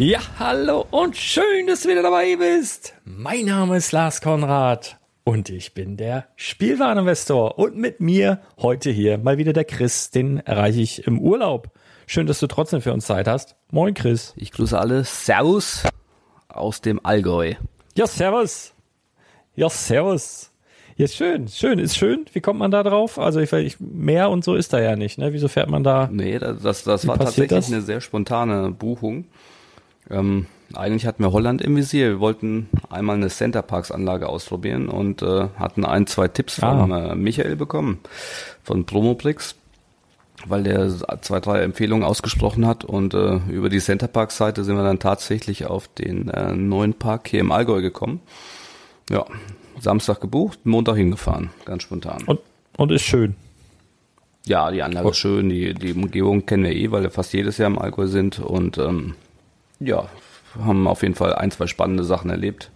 Ja, hallo und schön, dass du wieder dabei bist. Mein Name ist Lars Konrad und ich bin der Spielwareninvestor. Und mit mir heute hier mal wieder der Chris, den erreiche ich im Urlaub. Schön, dass du trotzdem für uns Zeit hast. Moin, Chris. Ich grüße alle. Servus aus dem Allgäu. Ja, servus. Ja, servus. Ja, schön, schön, ist schön. Wie kommt man da drauf? Also ich, ich mehr und so ist da ja nicht, ne? Wieso fährt man da? Nee, das, das, das war tatsächlich das? eine sehr spontane Buchung. Ähm, eigentlich hatten wir Holland im Visier. Wir wollten einmal eine Center Parks Anlage ausprobieren und äh, hatten ein, zwei Tipps ah. von äh, Michael bekommen von Promobrix, weil der zwei, drei Empfehlungen ausgesprochen hat und äh, über die Center Parks Seite sind wir dann tatsächlich auf den äh, neuen Park hier im Allgäu gekommen. Ja, Samstag gebucht, Montag hingefahren, ganz spontan. Und, und ist schön. Ja, die Anlage ist schön, die, die Umgebung kennen wir eh, weil wir fast jedes Jahr im Allgäu sind und ähm, ja, haben auf jeden Fall ein, zwei spannende Sachen erlebt,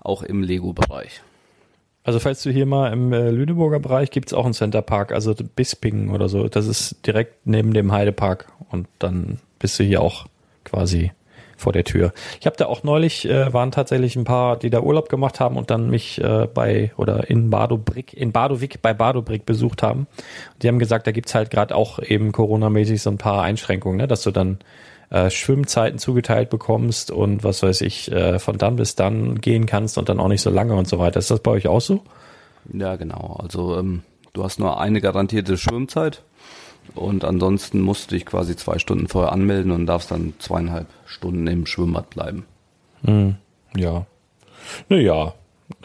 auch im Lego-Bereich. Also falls du hier mal im äh, Lüneburger Bereich gibt es auch einen Center Park, also Bispingen oder so. Das ist direkt neben dem Heidepark und dann bist du hier auch quasi vor der Tür. Ich habe da auch neulich, äh, waren tatsächlich ein paar, die da Urlaub gemacht haben und dann mich äh, bei oder in Badobrick, in Badowik bei Badobrick besucht haben. Die haben gesagt, da gibt's halt gerade auch eben Corona-mäßig so ein paar Einschränkungen, ne? dass du dann äh, Schwimmzeiten zugeteilt bekommst und was weiß ich, äh, von dann bis dann gehen kannst und dann auch nicht so lange und so weiter. Ist das bei euch auch so? Ja, genau. Also ähm, du hast nur eine garantierte Schwimmzeit und ansonsten musst du dich quasi zwei Stunden vorher anmelden und darfst dann zweieinhalb Stunden im Schwimmbad bleiben. Hm, ja. Naja,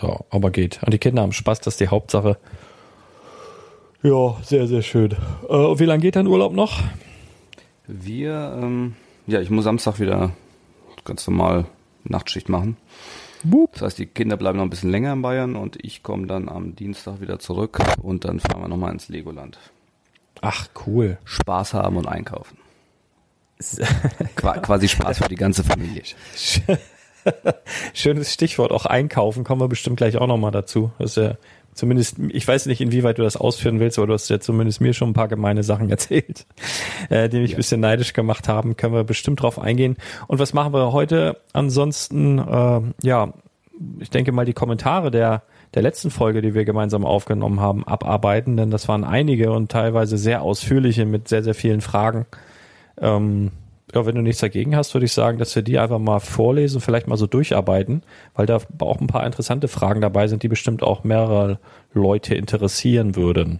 ja, aber geht. Und die Kinder haben Spaß, das ist die Hauptsache. Ja, sehr, sehr schön. Äh, wie lange geht dein Urlaub noch? Wir, ähm, ja, ich muss Samstag wieder ganz normal Nachtschicht machen. Das heißt, die Kinder bleiben noch ein bisschen länger in Bayern und ich komme dann am Dienstag wieder zurück und dann fahren wir nochmal ins Legoland. Ach, cool. Spaß haben und einkaufen. quasi Spaß für die ganze Familie. Schönes Stichwort, auch einkaufen, kommen wir bestimmt gleich auch nochmal dazu. Das ist ja zumindest, ich weiß nicht, inwieweit du das ausführen willst, aber du hast ja zumindest mir schon ein paar gemeine Sachen erzählt, äh, die mich ja. ein bisschen neidisch gemacht haben. Können wir bestimmt drauf eingehen. Und was machen wir heute? Ansonsten, äh, ja, ich denke mal die Kommentare der der letzten Folge, die wir gemeinsam aufgenommen haben, abarbeiten, denn das waren einige und teilweise sehr ausführliche mit sehr, sehr vielen Fragen. Ähm, ja, wenn du nichts dagegen hast, würde ich sagen, dass wir die einfach mal vorlesen, vielleicht mal so durcharbeiten, weil da auch ein paar interessante Fragen dabei sind, die bestimmt auch mehrere Leute interessieren würden.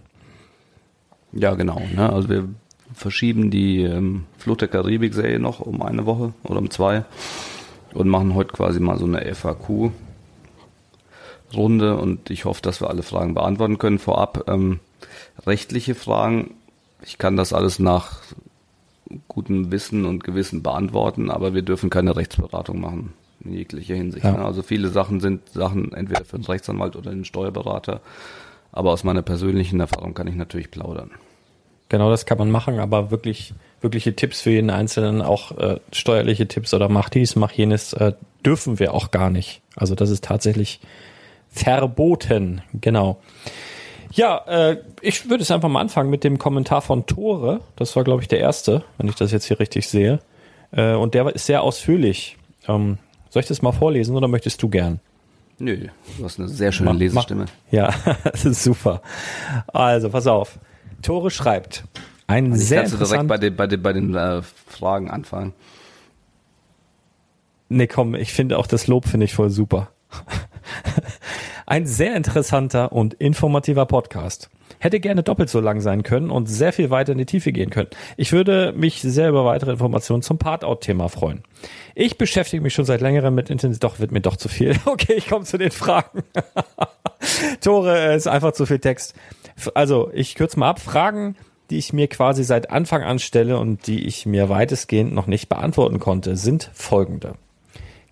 Ja, genau. Ne? Also wir verschieben die ähm, Flut der Karibik-Serie noch um eine Woche oder um zwei und machen heute quasi mal so eine FAQ-Runde und ich hoffe, dass wir alle Fragen beantworten können. Vorab ähm, rechtliche Fragen. Ich kann das alles nach gutem Wissen und Gewissen beantworten, aber wir dürfen keine Rechtsberatung machen in jeglicher Hinsicht. Ja. Ne? Also viele Sachen sind Sachen entweder für den Rechtsanwalt oder den Steuerberater, aber aus meiner persönlichen Erfahrung kann ich natürlich plaudern. Genau, das kann man machen, aber wirklich wirkliche Tipps für jeden Einzelnen, auch äh, steuerliche Tipps oder mach dies, mach jenes, äh, dürfen wir auch gar nicht. Also das ist tatsächlich verboten. Genau. Ja, äh, ich würde es einfach mal anfangen mit dem Kommentar von Tore. Das war, glaube ich, der erste, wenn ich das jetzt hier richtig sehe. Äh, und der ist sehr ausführlich. Ähm, soll ich das mal vorlesen oder möchtest du gern? Nö, du hast eine sehr schöne mach, Lesestimme. Mach, ja, das ist super. Also, pass auf. Tore schreibt. Ein also sehr kannst du direkt bei den, bei den, bei den äh, Fragen anfangen. Nee, komm, ich finde auch das Lob finde ich voll super. Ein sehr interessanter und informativer Podcast. Hätte gerne doppelt so lang sein können und sehr viel weiter in die Tiefe gehen können. Ich würde mich sehr über weitere Informationen zum Part-Out-Thema freuen. Ich beschäftige mich schon seit längerem mit Intensiv. Doch, wird mir doch zu viel. Okay, ich komme zu den Fragen. Tore, ist einfach zu viel Text. Also, ich kürze mal ab. Fragen, die ich mir quasi seit Anfang an stelle und die ich mir weitestgehend noch nicht beantworten konnte, sind folgende.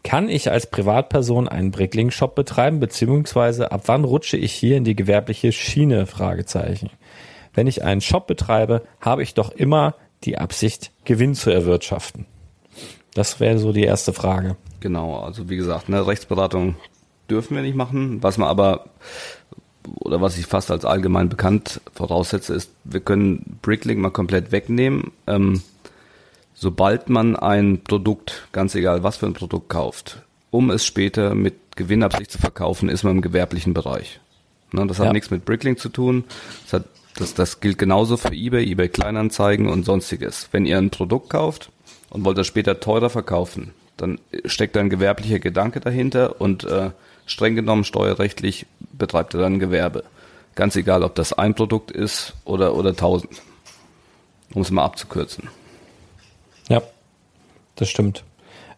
Kann ich als Privatperson einen Brickling-Shop betreiben, beziehungsweise ab wann rutsche ich hier in die gewerbliche Schiene? Fragezeichen. Wenn ich einen Shop betreibe, habe ich doch immer die Absicht, Gewinn zu erwirtschaften. Das wäre so die erste Frage. Genau, also wie gesagt, eine Rechtsberatung dürfen wir nicht machen. Was man aber, oder was ich fast als allgemein bekannt voraussetze, ist, wir können Bricklink mal komplett wegnehmen. Ähm, sobald man ein Produkt, ganz egal was für ein Produkt kauft, um es später mit Gewinnabsicht zu verkaufen, ist man im gewerblichen Bereich. Ne, das hat ja. nichts mit Bricklink zu tun. Das, hat, das, das gilt genauso für eBay, eBay Kleinanzeigen und sonstiges. Wenn ihr ein Produkt kauft und wollt das später teurer verkaufen, dann steckt da ein gewerblicher Gedanke dahinter und äh, streng genommen steuerrechtlich betreibt ihr dann ein Gewerbe. Ganz egal, ob das ein Produkt ist oder, oder tausend. Um es mal abzukürzen. Ja, das stimmt.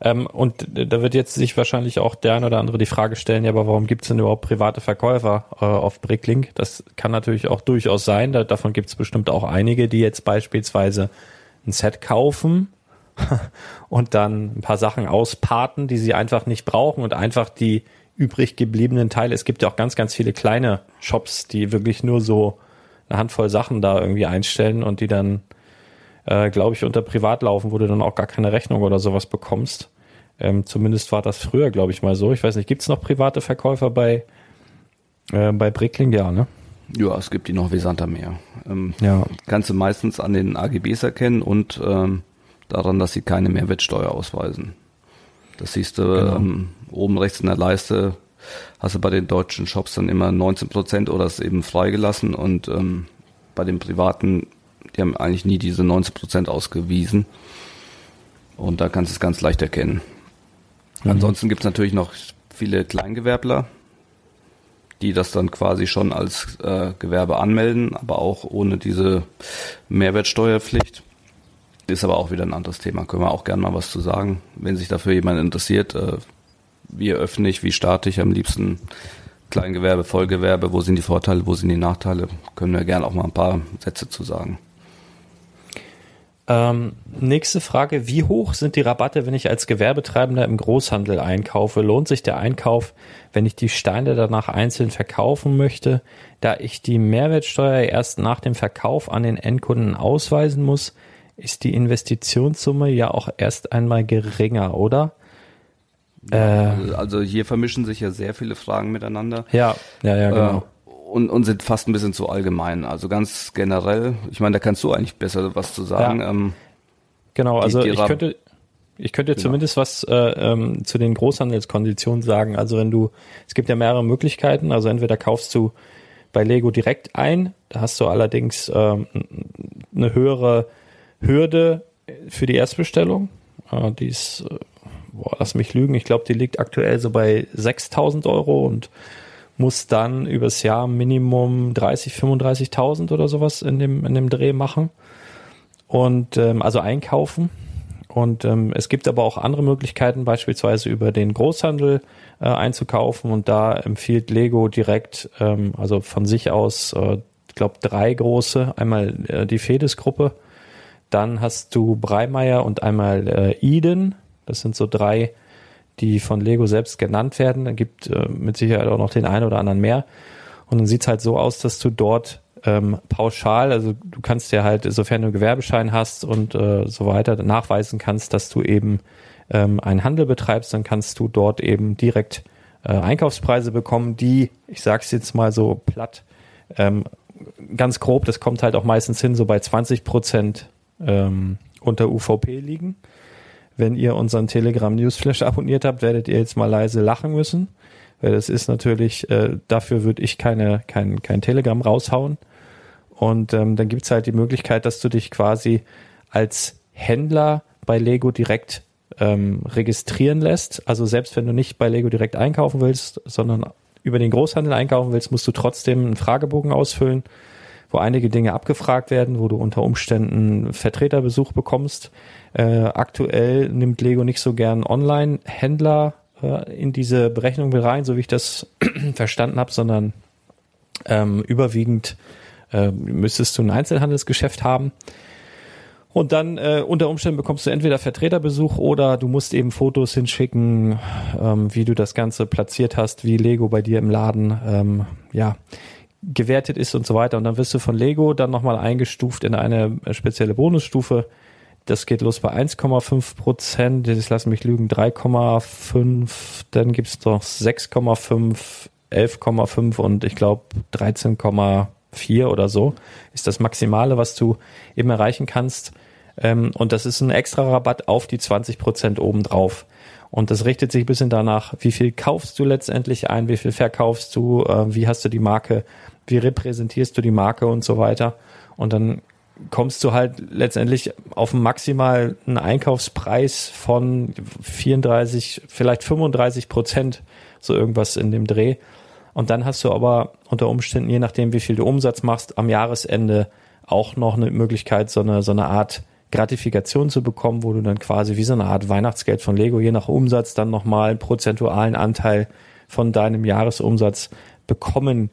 Ähm, und da wird jetzt sich wahrscheinlich auch der eine oder andere die Frage stellen, ja, aber warum gibt es denn überhaupt private Verkäufer äh, auf Bricklink? Das kann natürlich auch durchaus sein. Da, davon gibt es bestimmt auch einige, die jetzt beispielsweise ein Set kaufen und dann ein paar Sachen auspaten, die sie einfach nicht brauchen und einfach die übrig gebliebenen Teile. Es gibt ja auch ganz, ganz viele kleine Shops, die wirklich nur so eine Handvoll Sachen da irgendwie einstellen und die dann äh, glaube ich, unter Privat laufen, wo du dann auch gar keine Rechnung oder sowas bekommst. Ähm, zumindest war das früher, glaube ich, mal so. Ich weiß nicht, gibt es noch private Verkäufer bei, äh, bei Brickling? Ja, ne? Ja, es gibt die noch Vesanter mehr. Ähm, ja. Kannst du meistens an den AGBs erkennen und ähm, daran, dass sie keine Mehrwertsteuer ausweisen. Das siehst du genau. ähm, oben rechts in der Leiste, hast du bei den deutschen Shops dann immer 19 Prozent oder ist eben freigelassen und ähm, bei den privaten die haben eigentlich nie diese 90 Prozent ausgewiesen. Und da kannst du es ganz leicht erkennen. Mhm. Ansonsten gibt es natürlich noch viele Kleingewerbler, die das dann quasi schon als äh, Gewerbe anmelden, aber auch ohne diese Mehrwertsteuerpflicht. Ist aber auch wieder ein anderes Thema. Können wir auch gerne mal was zu sagen, wenn sich dafür jemand interessiert. Äh, wie eröffne ich, wie starte ich am liebsten Kleingewerbe, Vollgewerbe, wo sind die Vorteile, wo sind die Nachteile? Können wir gerne auch mal ein paar Sätze zu sagen. Ähm, nächste Frage. Wie hoch sind die Rabatte, wenn ich als Gewerbetreibender im Großhandel einkaufe? Lohnt sich der Einkauf, wenn ich die Steine danach einzeln verkaufen möchte, da ich die Mehrwertsteuer erst nach dem Verkauf an den Endkunden ausweisen muss? Ist die Investitionssumme ja auch erst einmal geringer, oder? Ja, äh, also hier vermischen sich ja sehr viele Fragen miteinander. Ja, ja, ja, genau. Und, und sind fast ein bisschen zu allgemein. Also ganz generell, ich meine, da kannst du eigentlich besser was zu sagen. Ja. Ähm, genau, also die, die ich könnte, ich könnte genau. zumindest was äh, ähm, zu den Großhandelskonditionen sagen. Also wenn du, es gibt ja mehrere Möglichkeiten. Also entweder kaufst du bei Lego direkt ein, da hast du allerdings ähm, eine höhere Hürde für die Erstbestellung. Äh, die ist, äh, boah, lass mich lügen, ich glaube, die liegt aktuell so bei 6.000 Euro und muss dann übers Jahr Minimum 30, 35.000 oder sowas in dem, in dem Dreh machen. Und ähm, also einkaufen. Und ähm, es gibt aber auch andere Möglichkeiten, beispielsweise über den Großhandel äh, einzukaufen. Und da empfiehlt Lego direkt, ähm, also von sich aus, äh, glaube, drei große. Einmal äh, die Fedes-Gruppe, dann hast du Breimeier und einmal äh, Eden. Das sind so drei die von Lego selbst genannt werden. Da gibt äh, mit Sicherheit auch noch den einen oder anderen mehr. Und dann sieht's halt so aus, dass du dort ähm, pauschal, also du kannst dir halt, sofern du einen Gewerbeschein hast und äh, so weiter, nachweisen kannst, dass du eben ähm, einen Handel betreibst, dann kannst du dort eben direkt äh, Einkaufspreise bekommen, die, ich sag's jetzt mal so platt, ähm, ganz grob, das kommt halt auch meistens hin, so bei 20 Prozent ähm, unter UVP liegen. Wenn ihr unseren Telegram Newsflash abonniert habt, werdet ihr jetzt mal leise lachen müssen. Weil das ist natürlich, äh, dafür würde ich keine, kein, kein Telegram raushauen. Und ähm, dann gibt's halt die Möglichkeit, dass du dich quasi als Händler bei Lego direkt ähm, registrieren lässt. Also selbst wenn du nicht bei Lego direkt einkaufen willst, sondern über den Großhandel einkaufen willst, musst du trotzdem einen Fragebogen ausfüllen, wo einige Dinge abgefragt werden, wo du unter Umständen Vertreterbesuch bekommst. Äh, aktuell nimmt Lego nicht so gern Online-Händler äh, in diese Berechnung mit rein, so wie ich das verstanden habe, sondern ähm, überwiegend äh, müsstest du ein Einzelhandelsgeschäft haben. Und dann äh, unter Umständen bekommst du entweder Vertreterbesuch oder du musst eben Fotos hinschicken, ähm, wie du das Ganze platziert hast, wie Lego bei dir im Laden ähm, ja gewertet ist und so weiter. Und dann wirst du von Lego dann nochmal eingestuft in eine spezielle Bonusstufe, das geht los bei 1,5 Prozent. Jetzt lassen mich lügen, 3,5. Dann gibt's noch 6,5, 11,5 und ich glaube 13,4 oder so ist das Maximale, was du eben erreichen kannst. Ähm, und das ist ein extra Rabatt auf die 20 Prozent obendrauf. Und das richtet sich ein bisschen danach, wie viel kaufst du letztendlich ein, wie viel verkaufst du, äh, wie hast du die Marke, wie repräsentierst du die Marke und so weiter. Und dann kommst du halt letztendlich auf einen maximalen Einkaufspreis von 34, vielleicht 35 Prozent, so irgendwas in dem Dreh. Und dann hast du aber unter Umständen, je nachdem, wie viel du Umsatz machst, am Jahresende auch noch eine Möglichkeit, so eine, so eine Art Gratifikation zu bekommen, wo du dann quasi wie so eine Art Weihnachtsgeld von Lego, je nach Umsatz, dann nochmal einen prozentualen Anteil von deinem Jahresumsatz bekommen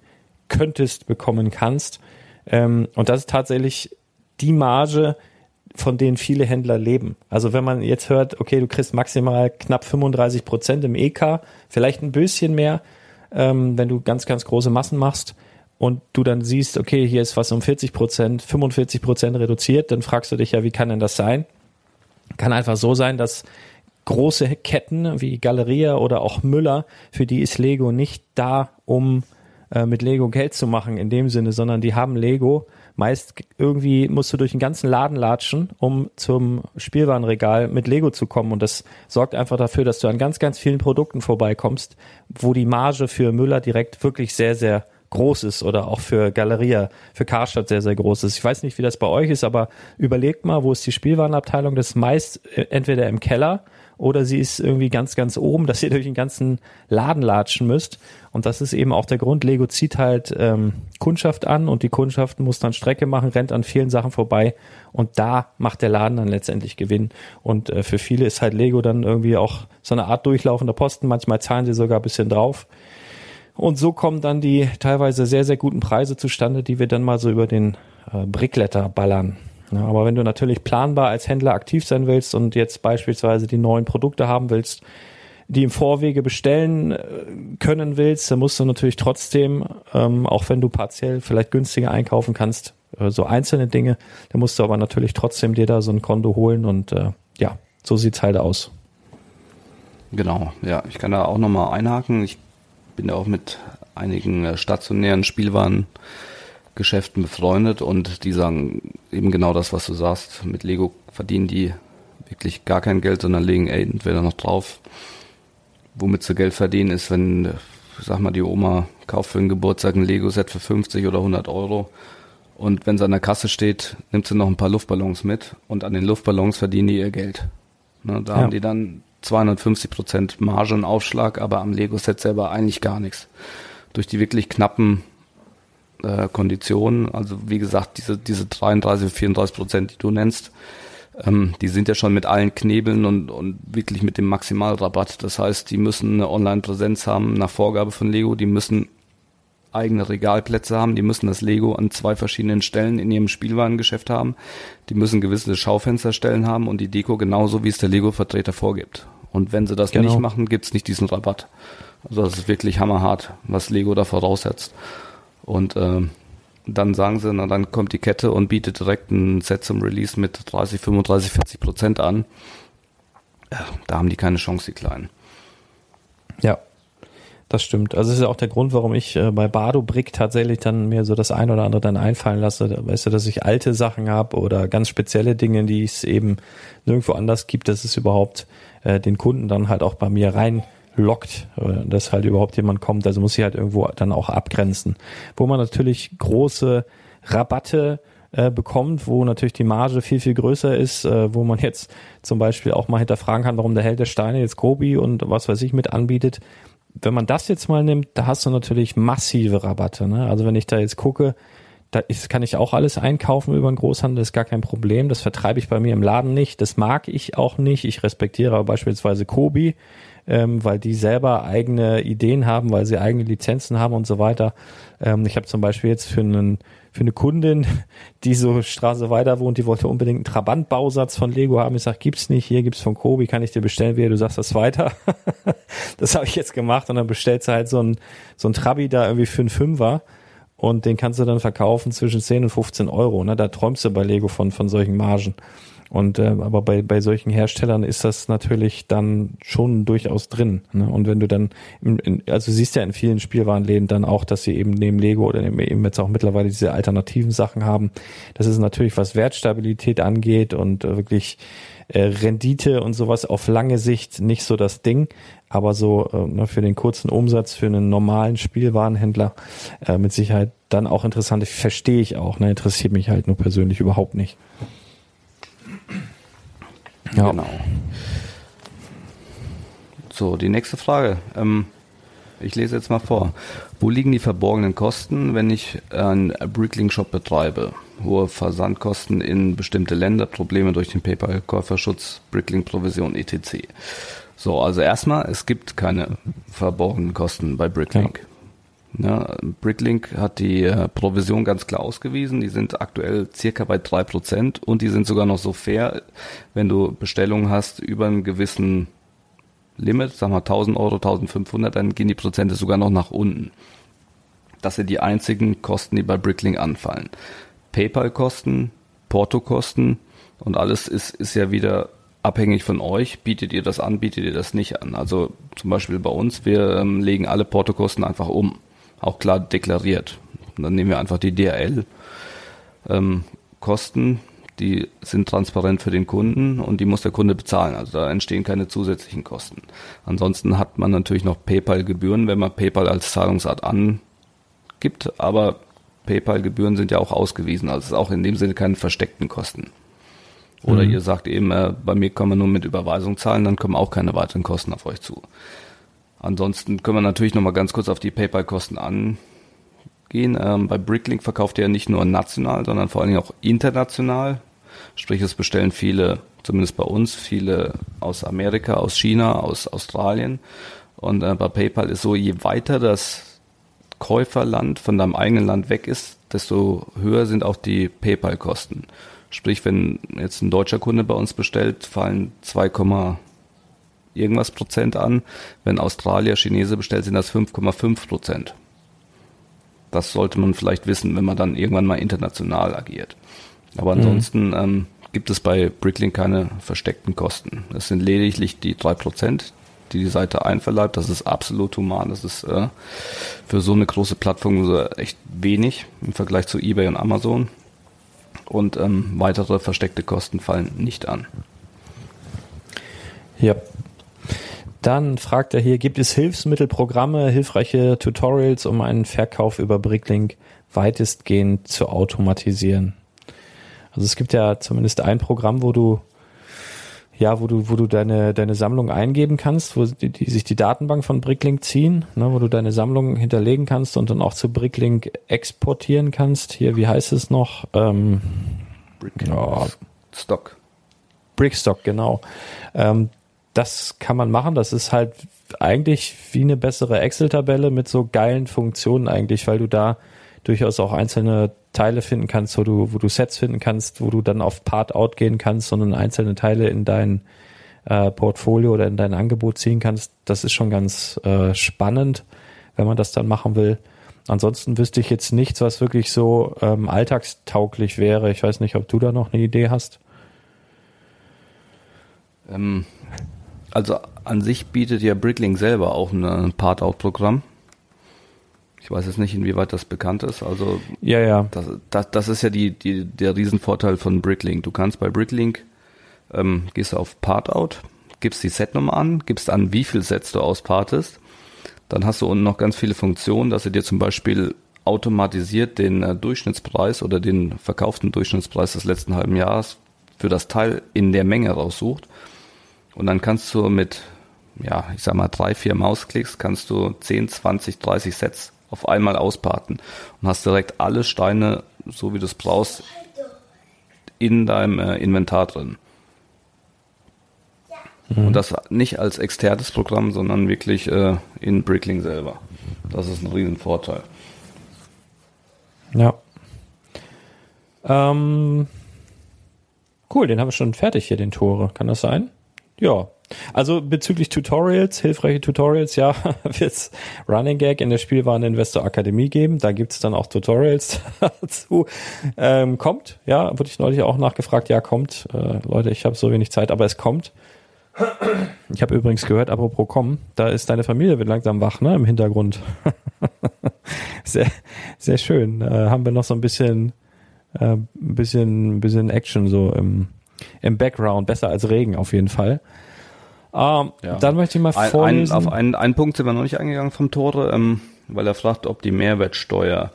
könntest, bekommen kannst. Ähm, und das ist tatsächlich die Marge, von denen viele Händler leben. Also wenn man jetzt hört, okay, du kriegst maximal knapp 35 Prozent im EK, vielleicht ein bisschen mehr, ähm, wenn du ganz, ganz große Massen machst und du dann siehst, okay, hier ist was um 40 Prozent, 45 Prozent reduziert, dann fragst du dich ja, wie kann denn das sein? Kann einfach so sein, dass große Ketten wie Galeria oder auch Müller, für die ist Lego nicht da, um äh, mit Lego Geld zu machen in dem Sinne, sondern die haben Lego Meist irgendwie musst du durch den ganzen Laden latschen, um zum Spielwarenregal mit Lego zu kommen. Und das sorgt einfach dafür, dass du an ganz, ganz vielen Produkten vorbeikommst, wo die Marge für Müller direkt wirklich sehr, sehr groß ist oder auch für Galeria, für Karstadt sehr, sehr groß ist. Ich weiß nicht, wie das bei euch ist, aber überlegt mal, wo ist die Spielwarenabteilung? Das ist meist äh, entweder im Keller oder sie ist irgendwie ganz, ganz oben, dass ihr durch den ganzen Laden latschen müsst. Und das ist eben auch der Grund. Lego zieht halt ähm, Kundschaft an und die Kundschaft muss dann Strecke machen, rennt an vielen Sachen vorbei und da macht der Laden dann letztendlich Gewinn. Und äh, für viele ist halt Lego dann irgendwie auch so eine Art durchlaufender Posten. Manchmal zahlen sie sogar ein bisschen drauf. Und so kommen dann die teilweise sehr, sehr guten Preise zustande, die wir dann mal so über den äh, Brickletter ballern. Ja, aber wenn du natürlich planbar als Händler aktiv sein willst und jetzt beispielsweise die neuen Produkte haben willst, die im Vorwege bestellen äh, können willst, dann musst du natürlich trotzdem, ähm, auch wenn du partiell vielleicht günstiger einkaufen kannst, äh, so einzelne Dinge, dann musst du aber natürlich trotzdem dir da so ein Konto holen und äh, ja, so sieht's halt aus. Genau, ja, ich kann da auch nochmal einhaken. Ich bin ja auch mit einigen äh, stationären Spielwarengeschäften befreundet und die sagen eben genau das, was du sagst. Mit Lego verdienen die wirklich gar kein Geld, sondern legen entweder noch drauf. Womit sie Geld verdienen, ist, wenn, sag mal, die Oma kauft für einen Geburtstag ein Lego-Set für 50 oder 100 Euro und wenn sie an der Kasse steht, nimmt sie noch ein paar Luftballons mit und an den Luftballons verdienen die ihr Geld. Ne, da ja. haben die dann 250 Prozent Marge und Aufschlag, aber am Lego-Set selber eigentlich gar nichts. Durch die wirklich knappen äh, Konditionen, also wie gesagt, diese, diese 33, 34 Prozent, die du nennst, ähm, die sind ja schon mit allen Knebeln und, und wirklich mit dem Maximalrabatt. Das heißt, die müssen eine Online-Präsenz haben nach Vorgabe von Lego, die müssen eigene Regalplätze haben, die müssen das Lego an zwei verschiedenen Stellen in ihrem Spielwarengeschäft haben, die müssen gewisse Schaufensterstellen haben und die Deko genauso, wie es der Lego-Vertreter vorgibt. Und wenn sie das genau. nicht machen, gibt's nicht diesen Rabatt. Also das ist wirklich hammerhart, was Lego da voraussetzt. Und äh, dann sagen sie, na dann kommt die Kette und bietet direkt ein Set zum Release mit 30, 35, 40 Prozent an. Ja, da haben die keine Chance, die Kleinen. Ja, das stimmt. Also das ist ja auch der Grund, warum ich äh, bei Bardo Brick tatsächlich dann mir so das ein oder andere dann einfallen lasse. Weißt du, dass ich alte Sachen habe oder ganz spezielle Dinge, die es eben nirgendwo anders gibt, dass es überhaupt äh, den Kunden dann halt auch bei mir reinlockt, äh, dass halt überhaupt jemand kommt. Also muss ich halt irgendwo dann auch abgrenzen. Wo man natürlich große Rabatte äh, bekommt, wo natürlich die Marge viel, viel größer ist, äh, wo man jetzt zum Beispiel auch mal hinterfragen kann, warum der Held der Steine jetzt Kobi und was weiß ich mit anbietet wenn man das jetzt mal nimmt, da hast du natürlich massive Rabatte. Ne? Also wenn ich da jetzt gucke, da ist, kann ich auch alles einkaufen über den Großhandel, ist gar kein Problem. Das vertreibe ich bei mir im Laden nicht. Das mag ich auch nicht. Ich respektiere aber beispielsweise Kobi, ähm, weil die selber eigene Ideen haben, weil sie eigene Lizenzen haben und so weiter. Ähm, ich habe zum Beispiel jetzt für einen für eine Kundin, die so Straße weiter wohnt, die wollte unbedingt einen Trabant-Bausatz von Lego haben. Ich sag, gibt's nicht, hier gibt's von Kobi, kann ich dir bestellen, wie du sagst das weiter. das habe ich jetzt gemacht und dann bestellst du halt so ein, so ein Trabi da irgendwie für einen Fünfer und den kannst du dann verkaufen zwischen 10 und 15 Euro. Ne? Da träumst du bei Lego von, von solchen Margen. Und äh, aber bei, bei solchen Herstellern ist das natürlich dann schon durchaus drin. Ne? Und wenn du dann, in, in, also siehst ja in vielen Spielwarenläden dann auch, dass sie eben neben Lego oder eben jetzt auch mittlerweile diese alternativen Sachen haben. Das ist natürlich, was Wertstabilität angeht und äh, wirklich äh, Rendite und sowas auf lange Sicht nicht so das Ding. Aber so äh, ne, für den kurzen Umsatz, für einen normalen Spielwarenhändler äh, mit Sicherheit dann auch interessant. Verstehe ich auch, ne? interessiert mich halt nur persönlich überhaupt nicht. Ja. Genau. So, die nächste Frage. Ähm, ich lese jetzt mal vor. Wo liegen die verborgenen Kosten, wenn ich einen Brickling-Shop betreibe? Hohe Versandkosten in bestimmte Länder, Probleme durch den PayPal-Käuferschutz, Brickling-Provision etc. So, also erstmal, es gibt keine verborgenen Kosten bei Bricklink. Ja. Ja, Bricklink hat die äh, Provision ganz klar ausgewiesen. Die sind aktuell circa bei drei Prozent und die sind sogar noch so fair, wenn du Bestellungen hast über einen gewissen Limit, sagen wir 1000 Euro, 1500, dann gehen die Prozente sogar noch nach unten. Das sind die einzigen Kosten, die bei Bricklink anfallen. PayPal-Kosten, Porto-Kosten und alles ist, ist ja wieder abhängig von euch. Bietet ihr das an, bietet ihr das nicht an? Also zum Beispiel bei uns, wir ähm, legen alle Portokosten einfach um auch klar deklariert. Und dann nehmen wir einfach die DRL ähm, Kosten, die sind transparent für den Kunden und die muss der Kunde bezahlen. Also da entstehen keine zusätzlichen Kosten. Ansonsten hat man natürlich noch PayPal-Gebühren, wenn man PayPal als Zahlungsart gibt, aber PayPal-Gebühren sind ja auch ausgewiesen, also es ist auch in dem Sinne keine versteckten Kosten. Oder mhm. ihr sagt eben, äh, bei mir kann man nur mit Überweisung zahlen, dann kommen auch keine weiteren Kosten auf euch zu. Ansonsten können wir natürlich nochmal ganz kurz auf die PayPal-Kosten angehen. Ähm, bei Bricklink verkauft ihr ja nicht nur national, sondern vor allen Dingen auch international. Sprich, es bestellen viele, zumindest bei uns, viele aus Amerika, aus China, aus Australien. Und äh, bei PayPal ist so, je weiter das Käuferland von deinem eigenen Land weg ist, desto höher sind auch die PayPal-Kosten. Sprich, wenn jetzt ein deutscher Kunde bei uns bestellt, fallen 2, irgendwas Prozent an. Wenn Australier, Chinese bestellt, sind das 5,5 Prozent. Das sollte man vielleicht wissen, wenn man dann irgendwann mal international agiert. Aber mhm. ansonsten mhm. ähm, gibt es bei Bricklink keine versteckten Kosten. Es sind lediglich die drei Prozent, die die Seite einverleibt. Das ist absolut human. Das ist äh, für so eine große Plattform echt wenig im Vergleich zu eBay und Amazon und ähm, weitere versteckte Kosten fallen nicht an. Ja. Dann fragt er hier, gibt es Hilfsmittel, Programme, hilfreiche Tutorials, um einen Verkauf über Bricklink weitestgehend zu automatisieren? Also es gibt ja zumindest ein Programm, wo du ja, wo du, wo du deine, deine Sammlung eingeben kannst, wo die, die sich die Datenbank von Bricklink ziehen, ne, wo du deine Sammlung hinterlegen kannst und dann auch zu Bricklink exportieren kannst. Hier, wie heißt es noch? Ähm, Brickstock. Brickstock, genau. Ähm, das kann man machen. Das ist halt eigentlich wie eine bessere Excel-Tabelle mit so geilen Funktionen eigentlich, weil du da durchaus auch einzelne Teile finden kannst, wo du, wo du Sets finden kannst, wo du dann auf Part-Out gehen kannst, sondern einzelne Teile in dein äh, Portfolio oder in dein Angebot ziehen kannst. Das ist schon ganz äh, spannend, wenn man das dann machen will. Ansonsten wüsste ich jetzt nichts, was wirklich so ähm, alltagstauglich wäre. Ich weiß nicht, ob du da noch eine Idee hast. Ähm, also an sich bietet ja Bricklink selber auch ein Part-Out-Programm. Ich weiß jetzt nicht, inwieweit das bekannt ist. Also ja, ja. Das, das, das ist ja die, die, der Riesenvorteil von Bricklink. Du kannst bei Bricklink ähm, gehst du auf Partout, gibst die Setnummer an, gibst an, wie viel Sets du auspartest. Dann hast du unten noch ganz viele Funktionen, dass er dir zum Beispiel automatisiert den äh, Durchschnittspreis oder den verkauften Durchschnittspreis des letzten halben Jahres für das Teil in der Menge raussucht. Und dann kannst du mit, ja, ich sag mal, drei, vier Mausklicks kannst du 10, 20, 30 Sets auf einmal ausparten und hast direkt alle Steine, so wie du es brauchst, in deinem äh, Inventar drin. Mhm. Und das nicht als externes Programm, sondern wirklich äh, in Brickling selber. Das ist ein riesen Vorteil. Ja. Ähm, cool, den haben wir schon fertig hier, den Tore. Kann das sein? Ja. Also bezüglich Tutorials, hilfreiche Tutorials, ja, wird es Running Gag in der Spielwareninvestor Akademie geben. Da gibt es dann auch Tutorials dazu. Ähm, kommt, ja, wurde ich neulich auch nachgefragt, ja, kommt. Äh, Leute, ich habe so wenig Zeit, aber es kommt. Ich habe übrigens gehört, apropos kommen, da ist deine Familie wird langsam wach, ne, im Hintergrund. sehr, sehr schön. Äh, haben wir noch so ein bisschen, äh, ein bisschen, ein bisschen Action so im, im Background, besser als Regen auf jeden Fall. Ähm, ja. Dann möchte ich mal vorlesen. Ein, auf einen, einen Punkt sind wir noch nicht eingegangen vom Tore, ähm, weil er fragt, ob die Mehrwertsteuer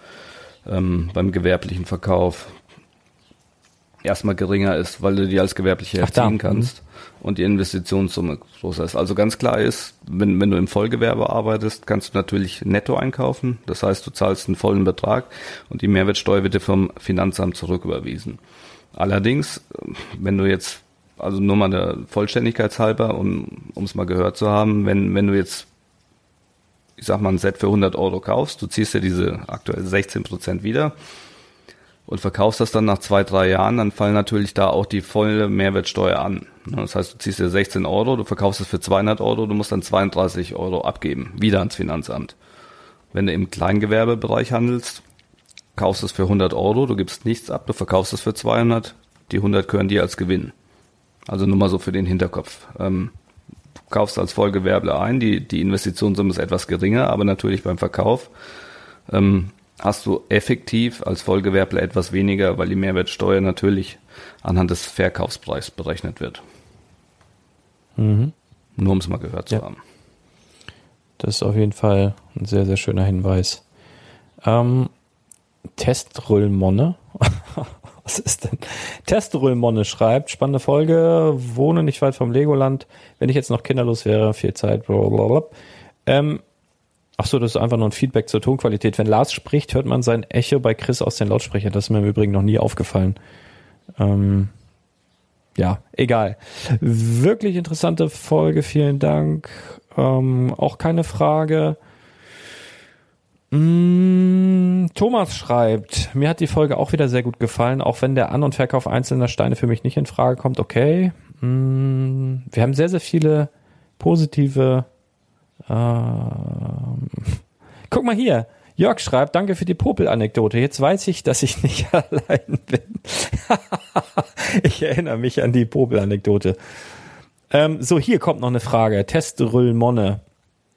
ähm, beim gewerblichen Verkauf erstmal geringer ist, weil du die als gewerbliche erziehen kannst mhm. und die Investitionssumme größer ist. Also ganz klar ist, wenn, wenn du im Vollgewerbe arbeitest, kannst du natürlich netto einkaufen. Das heißt, du zahlst einen vollen Betrag und die Mehrwertsteuer wird dir vom Finanzamt zurücküberwiesen. Allerdings, wenn du jetzt also nur mal der Vollständigkeit halber, um es mal gehört zu haben, wenn, wenn du jetzt, ich sag mal, ein Set für 100 Euro kaufst, du ziehst dir diese aktuell 16 Prozent wieder und verkaufst das dann nach zwei, drei Jahren, dann fallen natürlich da auch die volle Mehrwertsteuer an. Das heißt, du ziehst dir 16 Euro, du verkaufst es für 200 Euro, du musst dann 32 Euro abgeben, wieder ans Finanzamt. Wenn du im Kleingewerbebereich handelst, kaufst es für 100 Euro, du gibst nichts ab, du verkaufst es für 200, die 100 gehören dir als Gewinn. Also nur mal so für den Hinterkopf. Ähm, du kaufst als Vollgewerbler ein, die, die Investitionssumme ist etwas geringer, aber natürlich beim Verkauf ähm, hast du effektiv als Vollgewerbler etwas weniger, weil die Mehrwertsteuer natürlich anhand des Verkaufspreises berechnet wird. Mhm. Nur um es mal gehört zu ja. haben. Das ist auf jeden Fall ein sehr, sehr schöner Hinweis. Ähm, Testrüllmonne. Was ist denn? Testrüllmonne schreibt, spannende Folge, wohne nicht weit vom Legoland. Wenn ich jetzt noch kinderlos wäre, viel Zeit, blablabla. Ähm, ach so, das ist einfach nur ein Feedback zur Tonqualität. Wenn Lars spricht, hört man sein Echo bei Chris aus den Lautsprechern. Das ist mir im Übrigen noch nie aufgefallen. Ähm, ja, egal. Wirklich interessante Folge, vielen Dank. Ähm, auch keine Frage. Mm, Thomas schreibt, mir hat die Folge auch wieder sehr gut gefallen, auch wenn der An- und Verkauf einzelner Steine für mich nicht in Frage kommt. Okay. Mm, wir haben sehr, sehr viele positive. Ähm, guck mal hier. Jörg schreibt, danke für die Popel-Anekdote. Jetzt weiß ich, dass ich nicht allein bin. ich erinnere mich an die Popel-Anekdote. Ähm, so, hier kommt noch eine Frage. Testrüllmonne.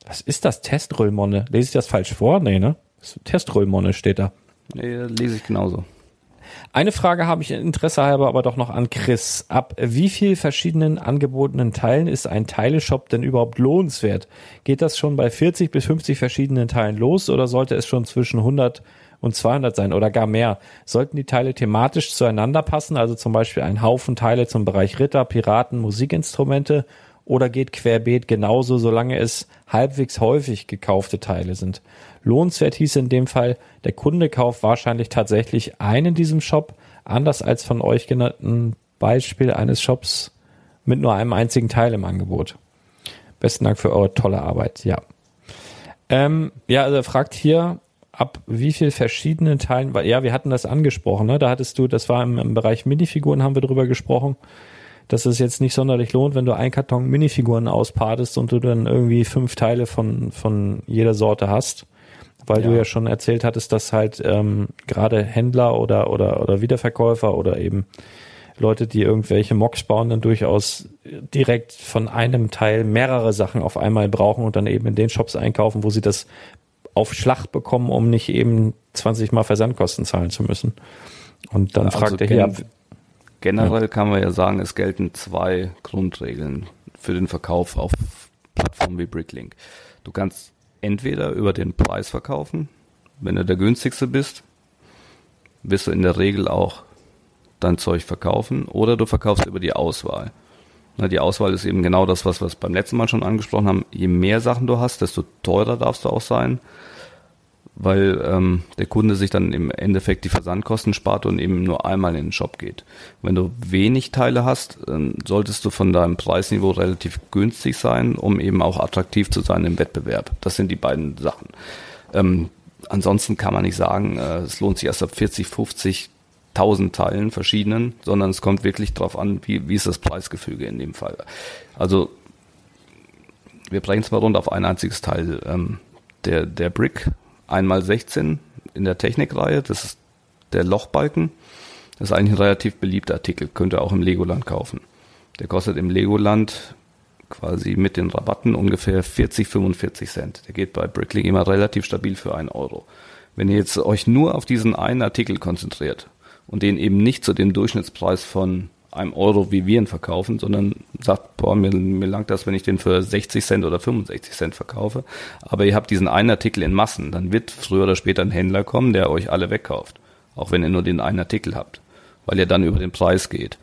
Was ist das Testrüllmonne? Lese ich das falsch vor? Nee, ne? Testrüllmonne steht da. Nee, lese ich genauso. Eine Frage habe ich Interesse halber aber doch noch an Chris. Ab wie viel verschiedenen angebotenen Teilen ist ein Teileshop denn überhaupt lohnenswert? Geht das schon bei 40 bis 50 verschiedenen Teilen los oder sollte es schon zwischen 100 und 200 sein oder gar mehr? Sollten die Teile thematisch zueinander passen, also zum Beispiel ein Haufen Teile zum Bereich Ritter, Piraten, Musikinstrumente oder geht querbeet genauso, solange es halbwegs häufig gekaufte Teile sind? Lohnenswert hieß in dem Fall, der Kunde kauft wahrscheinlich tatsächlich einen in diesem Shop, anders als von euch genannten Beispiel eines Shops mit nur einem einzigen Teil im Angebot. Besten Dank für eure tolle Arbeit, ja. Ähm, ja, also er fragt hier, ab wie viel verschiedenen Teilen, ja, wir hatten das angesprochen, ne? Da hattest du, das war im, im Bereich Minifiguren, haben wir drüber gesprochen, dass es jetzt nicht sonderlich lohnt, wenn du ein Karton Minifiguren auspadest und du dann irgendwie fünf Teile von, von jeder Sorte hast weil ja. du ja schon erzählt hattest, dass halt ähm, gerade Händler oder, oder, oder Wiederverkäufer oder eben Leute, die irgendwelche Mocks bauen, dann durchaus direkt von einem Teil mehrere Sachen auf einmal brauchen und dann eben in den Shops einkaufen, wo sie das auf Schlag bekommen, um nicht eben 20 Mal Versandkosten zahlen zu müssen. Und dann also fragt er hier Generell ja. kann man ja sagen, es gelten zwei Grundregeln für den Verkauf auf Plattformen wie Bricklink. Du kannst entweder über den Preis verkaufen, wenn du der günstigste bist, wirst du in der Regel auch dein Zeug verkaufen, oder du verkaufst über die Auswahl. Die Auswahl ist eben genau das, was wir beim letzten Mal schon angesprochen haben. Je mehr Sachen du hast, desto teurer darfst du auch sein weil ähm, der Kunde sich dann im Endeffekt die Versandkosten spart und eben nur einmal in den Shop geht. Wenn du wenig Teile hast, ähm, solltest du von deinem Preisniveau relativ günstig sein, um eben auch attraktiv zu sein im Wettbewerb. Das sind die beiden Sachen. Ähm, ansonsten kann man nicht sagen, äh, es lohnt sich erst ab 40, 50 1000 Teilen verschiedenen, sondern es kommt wirklich darauf an, wie, wie ist das Preisgefüge in dem Fall. Also wir brechen es mal runter auf ein einziges Teil. Ähm, der, der Brick einmal 16 in der Technikreihe. Das ist der Lochbalken. Das ist eigentlich ein relativ beliebter Artikel. Könnt ihr auch im Legoland kaufen. Der kostet im Legoland quasi mit den Rabatten ungefähr 40, 45 Cent. Der geht bei Bricklink immer relativ stabil für einen Euro. Wenn ihr jetzt euch nur auf diesen einen Artikel konzentriert und den eben nicht zu dem Durchschnittspreis von einem Euro, wie wir ihn verkaufen, sondern sagt, boah, mir, mir langt das, wenn ich den für 60 Cent oder 65 Cent verkaufe. Aber ihr habt diesen einen Artikel in Massen, dann wird früher oder später ein Händler kommen, der euch alle wegkauft. Auch wenn ihr nur den einen Artikel habt. Weil ihr dann über den Preis geht.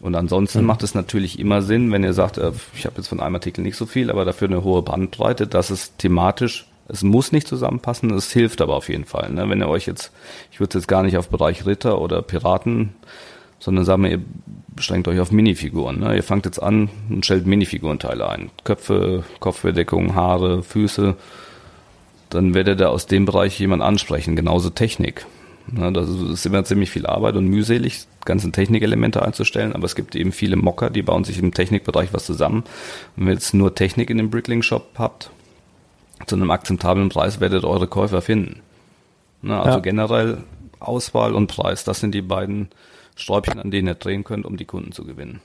Und ansonsten mhm. macht es natürlich immer Sinn, wenn ihr sagt, äh, ich habe jetzt von einem Artikel nicht so viel, aber dafür eine hohe Bandbreite, dass es thematisch es muss nicht zusammenpassen, es hilft aber auf jeden Fall. Ne? Wenn ihr euch jetzt, ich würde jetzt gar nicht auf Bereich Ritter oder Piraten sondern sagen wir, ihr beschränkt euch auf Minifiguren. Ne? Ihr fangt jetzt an und stellt Minifigurenteile ein. Köpfe, Kopfbedeckung, Haare, Füße. Dann werdet ihr aus dem Bereich jemand ansprechen. Genauso Technik. Ne? Das ist immer ziemlich viel Arbeit und mühselig, ganzen Technikelemente einzustellen, aber es gibt eben viele Mocker, die bauen sich im Technikbereich was zusammen. Und wenn ihr jetzt nur Technik in dem Brickling-Shop habt, zu einem akzeptablen Preis werdet ihr eure Käufer finden. Ne? Also ja. generell Auswahl und Preis, das sind die beiden Sträubchen, an denen ihr drehen könnt, um die Kunden zu gewinnen.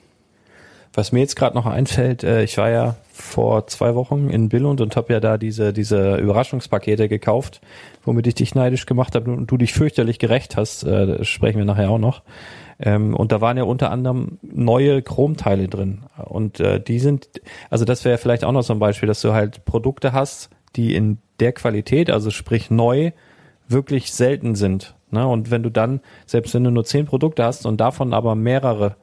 Was mir jetzt gerade noch einfällt, äh, ich war ja vor zwei Wochen in Billund und habe ja da diese, diese Überraschungspakete gekauft, womit ich dich neidisch gemacht habe und du dich fürchterlich gerecht hast, äh, sprechen wir nachher auch noch. Ähm, und da waren ja unter anderem neue Chromteile drin. Und äh, die sind, also das wäre vielleicht auch noch so ein Beispiel, dass du halt Produkte hast, die in der Qualität, also sprich neu, wirklich selten sind. Ne? Und wenn du dann, selbst wenn du nur zehn Produkte hast und davon aber mehrere,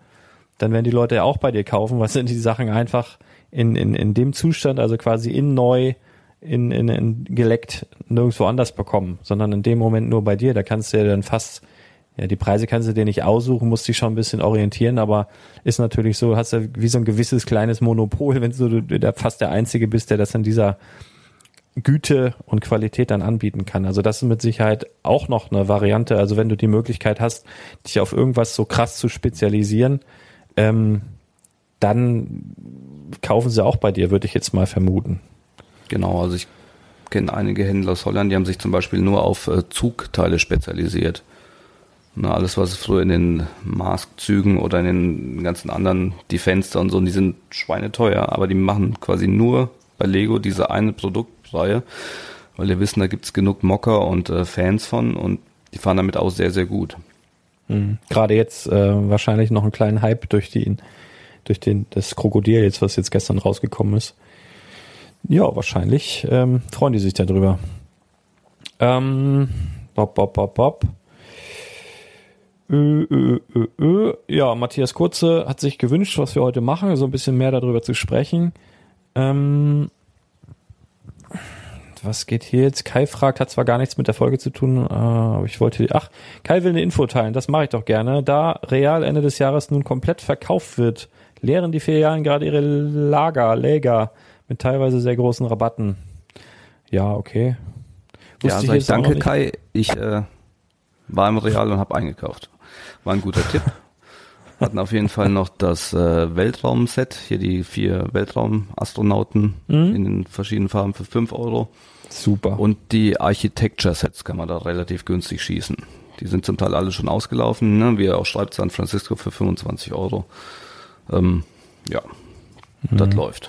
dann werden die Leute ja auch bei dir kaufen, weil sind die Sachen einfach in, in, in dem Zustand, also quasi in neu, in, in, in geleckt, nirgendwo anders bekommen, sondern in dem Moment nur bei dir. Da kannst du ja dann fast, ja, die Preise kannst du dir nicht aussuchen, musst dich schon ein bisschen orientieren, aber ist natürlich so, hast du wie so ein gewisses kleines Monopol, wenn du der, fast der Einzige bist, der das in dieser Güte und Qualität dann anbieten kann. Also das ist mit Sicherheit auch noch eine Variante. Also wenn du die Möglichkeit hast, dich auf irgendwas so krass zu spezialisieren, ähm, dann kaufen sie auch bei dir, würde ich jetzt mal vermuten. Genau, also ich kenne einige Händler aus Holland, die haben sich zum Beispiel nur auf äh, Zugteile spezialisiert. Na, alles, was früher in den Mask-Zügen oder in den ganzen anderen, die Fenster und so, die sind schweineteuer, aber die machen quasi nur bei Lego diese eine Produkt Reihe, weil wir wissen, da gibt es genug Mocker und äh, Fans von und die fahren damit auch sehr, sehr gut. Mhm. Gerade jetzt äh, wahrscheinlich noch einen kleinen Hype durch die, durch den, das Krokodil jetzt, was jetzt gestern rausgekommen ist. Ja, wahrscheinlich ähm, freuen die sich darüber. Ähm, bop, bop, bop, bop. Ö, ö, ö, ö. Ja, Matthias Kurze hat sich gewünscht, was wir heute machen, so ein bisschen mehr darüber zu sprechen. Ähm, was geht hier jetzt? Kai fragt, hat zwar gar nichts mit der Folge zu tun, äh, aber ich wollte, ach, Kai will eine Info teilen, das mache ich doch gerne. Da Real Ende des Jahres nun komplett verkauft wird, leeren die Filialen gerade ihre Lager, Läger mit teilweise sehr großen Rabatten. Ja, okay. Wusste ja, sag ich danke Kai, ich äh, war im Real und habe eingekauft. War ein guter Tipp. hatten auf jeden Fall noch das äh, Weltraumset, hier die vier Weltraumastronauten mhm. in den verschiedenen Farben für 5 Euro. Super. Und die Architecture-Sets kann man da relativ günstig schießen. Die sind zum Teil alle schon ausgelaufen, ne? wie er auch schreibt, San Francisco für 25 Euro. Ähm, ja, mhm. das läuft.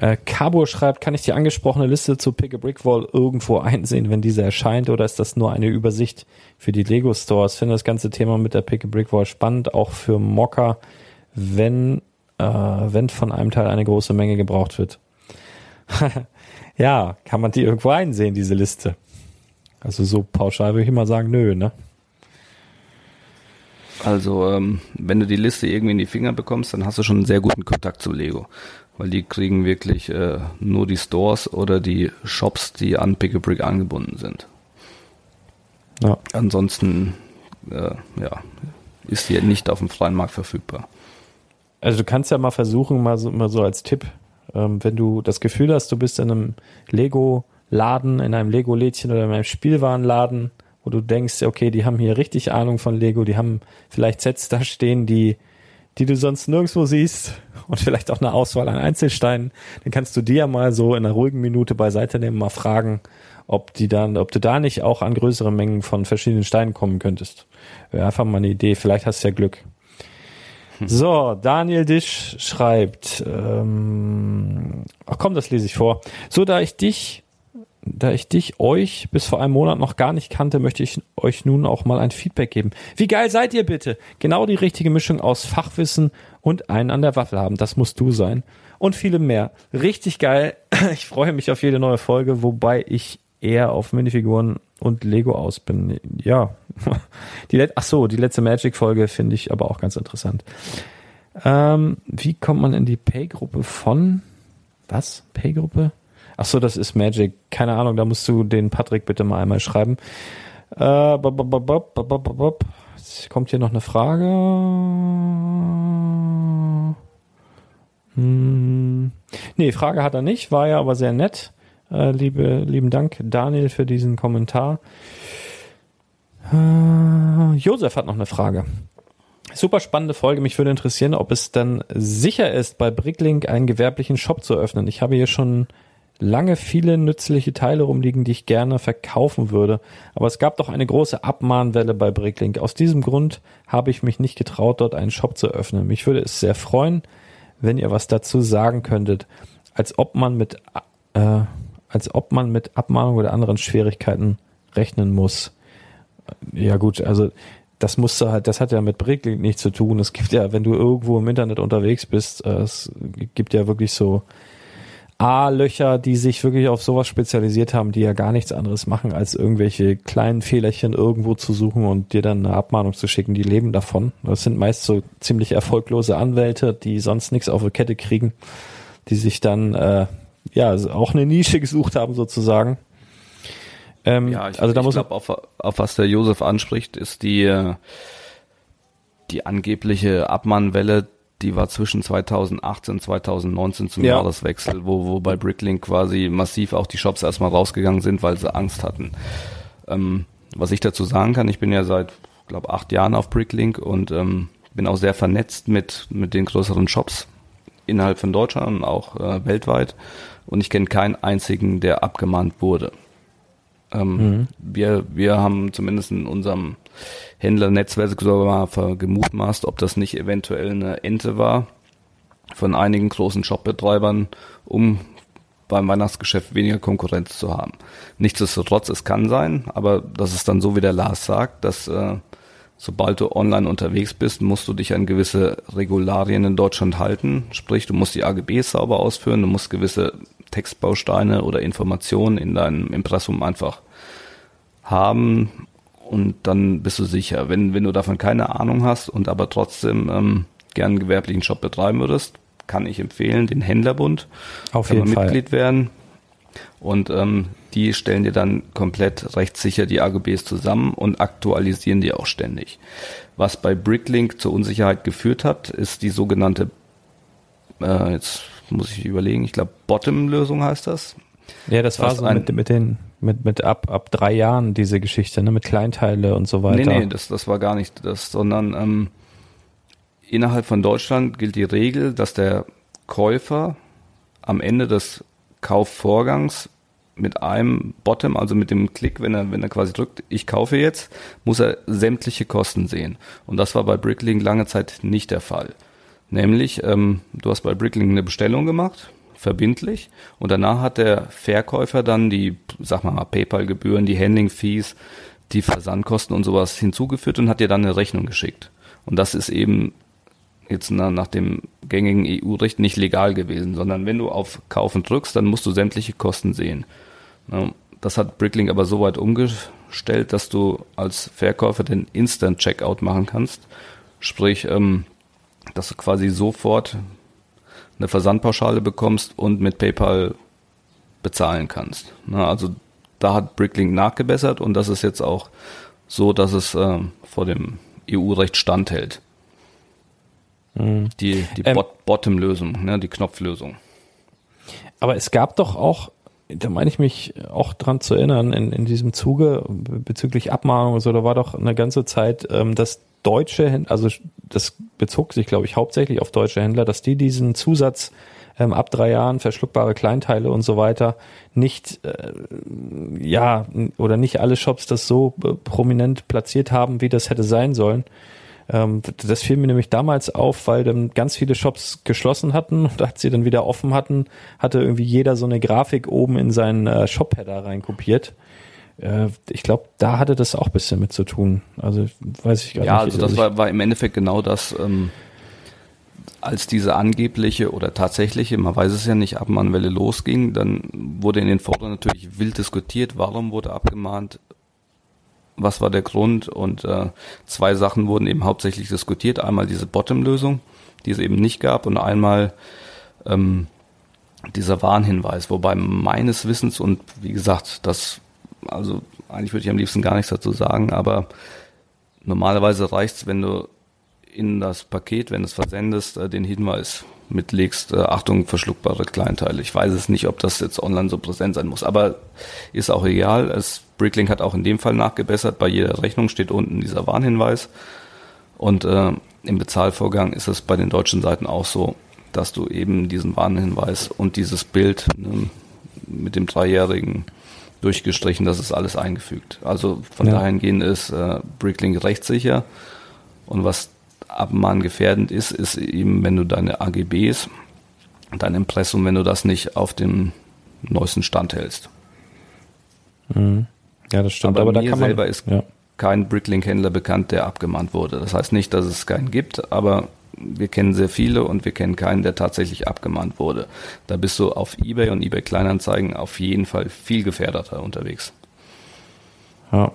Äh, Cabo schreibt, kann ich die angesprochene Liste zu Pick a Brick Wall irgendwo einsehen, wenn diese erscheint, oder ist das nur eine Übersicht für die Lego Stores? Finde das ganze Thema mit der Pick a Brick Wall spannend, auch für Mocker, wenn, äh, wenn von einem Teil eine große Menge gebraucht wird. ja, kann man die irgendwo einsehen, diese Liste? Also so pauschal würde ich mal sagen, nö, ne? Also, ähm, wenn du die Liste irgendwie in die Finger bekommst, dann hast du schon einen sehr guten Kontakt zu Lego weil die kriegen wirklich äh, nur die Stores oder die Shops, die an Pick a Brick angebunden sind. Ja. Ansonsten äh, ja, ist die nicht auf dem freien Markt verfügbar. Also du kannst ja mal versuchen, mal so, mal so als Tipp, ähm, wenn du das Gefühl hast, du bist in einem Lego-Laden, in einem Lego-Lädchen oder in einem Spielwarenladen, wo du denkst, okay, die haben hier richtig Ahnung von Lego, die haben vielleicht Sets da stehen, die die du sonst nirgendwo siehst und vielleicht auch eine Auswahl an Einzelsteinen, dann kannst du die ja mal so in einer ruhigen Minute beiseite nehmen, mal fragen, ob die dann, ob du da nicht auch an größere Mengen von verschiedenen Steinen kommen könntest. Wäre einfach mal eine Idee, vielleicht hast du ja Glück. Hm. So, Daniel Disch schreibt, ähm, ach komm, das lese ich vor. So, da ich dich da ich dich, euch bis vor einem Monat noch gar nicht kannte, möchte ich euch nun auch mal ein Feedback geben. Wie geil seid ihr bitte? Genau die richtige Mischung aus Fachwissen und einen an der Waffel haben. Das musst du sein. Und viele mehr. Richtig geil. Ich freue mich auf jede neue Folge, wobei ich eher auf Minifiguren und Lego aus bin. Ja. Die, ach so, die letzte Magic-Folge finde ich aber auch ganz interessant. Ähm, wie kommt man in die Pay-Gruppe von was? Pay-Gruppe? Ach so, das ist Magic. Keine Ahnung, da musst du den Patrick bitte mal einmal schreiben. Äh. Jetzt kommt hier noch eine Frage. Hm. Nee, Frage hat er nicht, war ja aber sehr nett. Äh, liebe, lieben Dank, Daniel, für diesen Kommentar. Äh, Josef hat noch eine Frage. Super spannende Folge. Mich würde interessieren, ob es dann sicher ist, bei Bricklink einen gewerblichen Shop zu öffnen. Ich habe hier schon lange viele nützliche Teile rumliegen, die ich gerne verkaufen würde. Aber es gab doch eine große Abmahnwelle bei Bricklink. Aus diesem Grund habe ich mich nicht getraut, dort einen Shop zu öffnen. Mich würde es sehr freuen, wenn ihr was dazu sagen könntet, als ob man mit, äh, als ob man mit Abmahnung oder anderen Schwierigkeiten rechnen muss. Ja gut, also das musst du halt, das hat ja mit Bricklink nichts zu tun. Es gibt ja, wenn du irgendwo im Internet unterwegs bist, äh, es gibt ja wirklich so A-Löcher, die sich wirklich auf sowas spezialisiert haben, die ja gar nichts anderes machen, als irgendwelche kleinen Fehlerchen irgendwo zu suchen und dir dann eine Abmahnung zu schicken, die leben davon. Das sind meist so ziemlich erfolglose Anwälte, die sonst nichts auf die Kette kriegen, die sich dann äh, ja auch eine Nische gesucht haben sozusagen. Ähm, ja, ich, also da ich muss glaube, auf, auf was der Josef anspricht, ist die äh, die angebliche Abmahnwelle die war zwischen 2018 und 2019 zum ja. Jahreswechsel, wo, wo bei Bricklink quasi massiv auch die Shops erstmal rausgegangen sind, weil sie Angst hatten. Ähm, was ich dazu sagen kann, ich bin ja seit, glaube acht Jahren auf Bricklink und ähm, bin auch sehr vernetzt mit, mit den größeren Shops innerhalb von Deutschland und auch äh, weltweit. Und ich kenne keinen einzigen, der abgemahnt wurde. Ähm, mhm. wir, wir haben zumindest in unserem Händlernetzwerk sogar mal gemutmaßt, ob das nicht eventuell eine Ente war von einigen großen Shopbetreibern, um beim Weihnachtsgeschäft weniger Konkurrenz zu haben. Nichtsdestotrotz, es kann sein, aber das ist dann so, wie der Lars sagt, dass äh, sobald du online unterwegs bist, musst du dich an gewisse Regularien in Deutschland halten. Sprich, du musst die AGBs sauber ausführen, du musst gewisse Textbausteine oder Informationen in deinem Impressum einfach haben und dann bist du sicher. Wenn, wenn du davon keine Ahnung hast und aber trotzdem ähm, gern einen gewerblichen Shop betreiben würdest, kann ich empfehlen, den Händlerbund. Auf jeden Fall. Mitglied werden. Und ähm, die stellen dir dann komplett rechtssicher die AGBs zusammen und aktualisieren die auch ständig. Was bei Bricklink zur Unsicherheit geführt hat, ist die sogenannte, äh, jetzt muss ich überlegen, ich glaube Bottom-Lösung heißt das. Ja, das war so mit, mit den mit mit ab ab drei Jahren diese Geschichte, ne, mit Kleinteile und so weiter. Nee, nee, das das war gar nicht das, sondern ähm, innerhalb von Deutschland gilt die Regel, dass der Käufer am Ende des Kaufvorgangs mit einem Bottom, also mit dem Klick, wenn er, wenn er quasi drückt, ich kaufe jetzt, muss er sämtliche Kosten sehen. Und das war bei Bricklink lange Zeit nicht der Fall. Nämlich, ähm, du hast bei Bricklink eine Bestellung gemacht, verbindlich. Und danach hat der Verkäufer dann die, sag mal, PayPal-Gebühren, die Handling-Fees, die Versandkosten und sowas hinzugeführt und hat dir dann eine Rechnung geschickt. Und das ist eben jetzt nach, dem gängigen EU-Recht nicht legal gewesen, sondern wenn du auf Kaufen drückst, dann musst du sämtliche Kosten sehen. Das hat Bricklink aber so weit umgestellt, dass du als Verkäufer den Instant Checkout machen kannst. Sprich, ähm, dass du quasi sofort eine Versandpauschale bekommst und mit PayPal bezahlen kannst. also da hat Bricklink nachgebessert und das ist jetzt auch so, dass es äh, vor dem EU-Recht standhält. Mhm. Die, die ähm, Bot Bottom-Lösung, ne, die Knopflösung. Aber es gab doch auch, da meine ich mich auch dran zu erinnern, in, in diesem Zuge bezüglich Abmahnung so, da war doch eine ganze Zeit, ähm, dass deutsche Händler, also das bezog sich, glaube ich, hauptsächlich auf deutsche Händler, dass die diesen Zusatz ähm, ab drei Jahren verschluckbare Kleinteile und so weiter nicht, äh, ja, oder nicht alle Shops das so äh, prominent platziert haben, wie das hätte sein sollen. Ähm, das fiel mir nämlich damals auf, weil dann ganz viele Shops geschlossen hatten und als sie dann wieder offen hatten, hatte irgendwie jeder so eine Grafik oben in seinen äh, Shop-Header reinkopiert ich glaube, da hatte das auch ein bisschen mit zu tun. Also weiß ich gar ja, nicht. Ja, also das war, war im Endeffekt genau das, ähm, als diese angebliche oder tatsächliche, man weiß es ja nicht, Abmahnwelle losging, dann wurde in den Foren natürlich wild diskutiert, warum wurde abgemahnt, was war der Grund und äh, zwei Sachen wurden eben hauptsächlich diskutiert. Einmal diese Bottom-Lösung, die es eben nicht gab und einmal ähm, dieser Warnhinweis, wobei meines Wissens und wie gesagt, das also eigentlich würde ich am liebsten gar nichts dazu sagen, aber normalerweise reicht's, wenn du in das Paket, wenn du es versendest, äh, den Hinweis mitlegst, äh, Achtung, verschluckbare Kleinteile. Ich weiß es nicht, ob das jetzt online so präsent sein muss, aber ist auch egal. Es, Bricklink hat auch in dem Fall nachgebessert. Bei jeder Rechnung steht unten dieser Warnhinweis. Und äh, im Bezahlvorgang ist es bei den deutschen Seiten auch so, dass du eben diesen Warnhinweis und dieses Bild ne, mit dem dreijährigen durchgestrichen, das ist alles eingefügt. Also von ja. dahingehend ist äh, Bricklink rechtssicher. Und was Abmahn gefährdend ist, ist eben, wenn du deine AGBs, dein Impressum, wenn du das nicht auf dem neuesten Stand hältst. Mhm. Ja, das stimmt. Aber, aber mir da selber man, ist ja. kein Bricklink-Händler bekannt, der abgemahnt wurde. Das heißt nicht, dass es keinen gibt, aber wir kennen sehr viele und wir kennen keinen, der tatsächlich abgemahnt wurde. Da bist du auf eBay und eBay Kleinanzeigen auf jeden Fall viel gefährdeter unterwegs. Ja.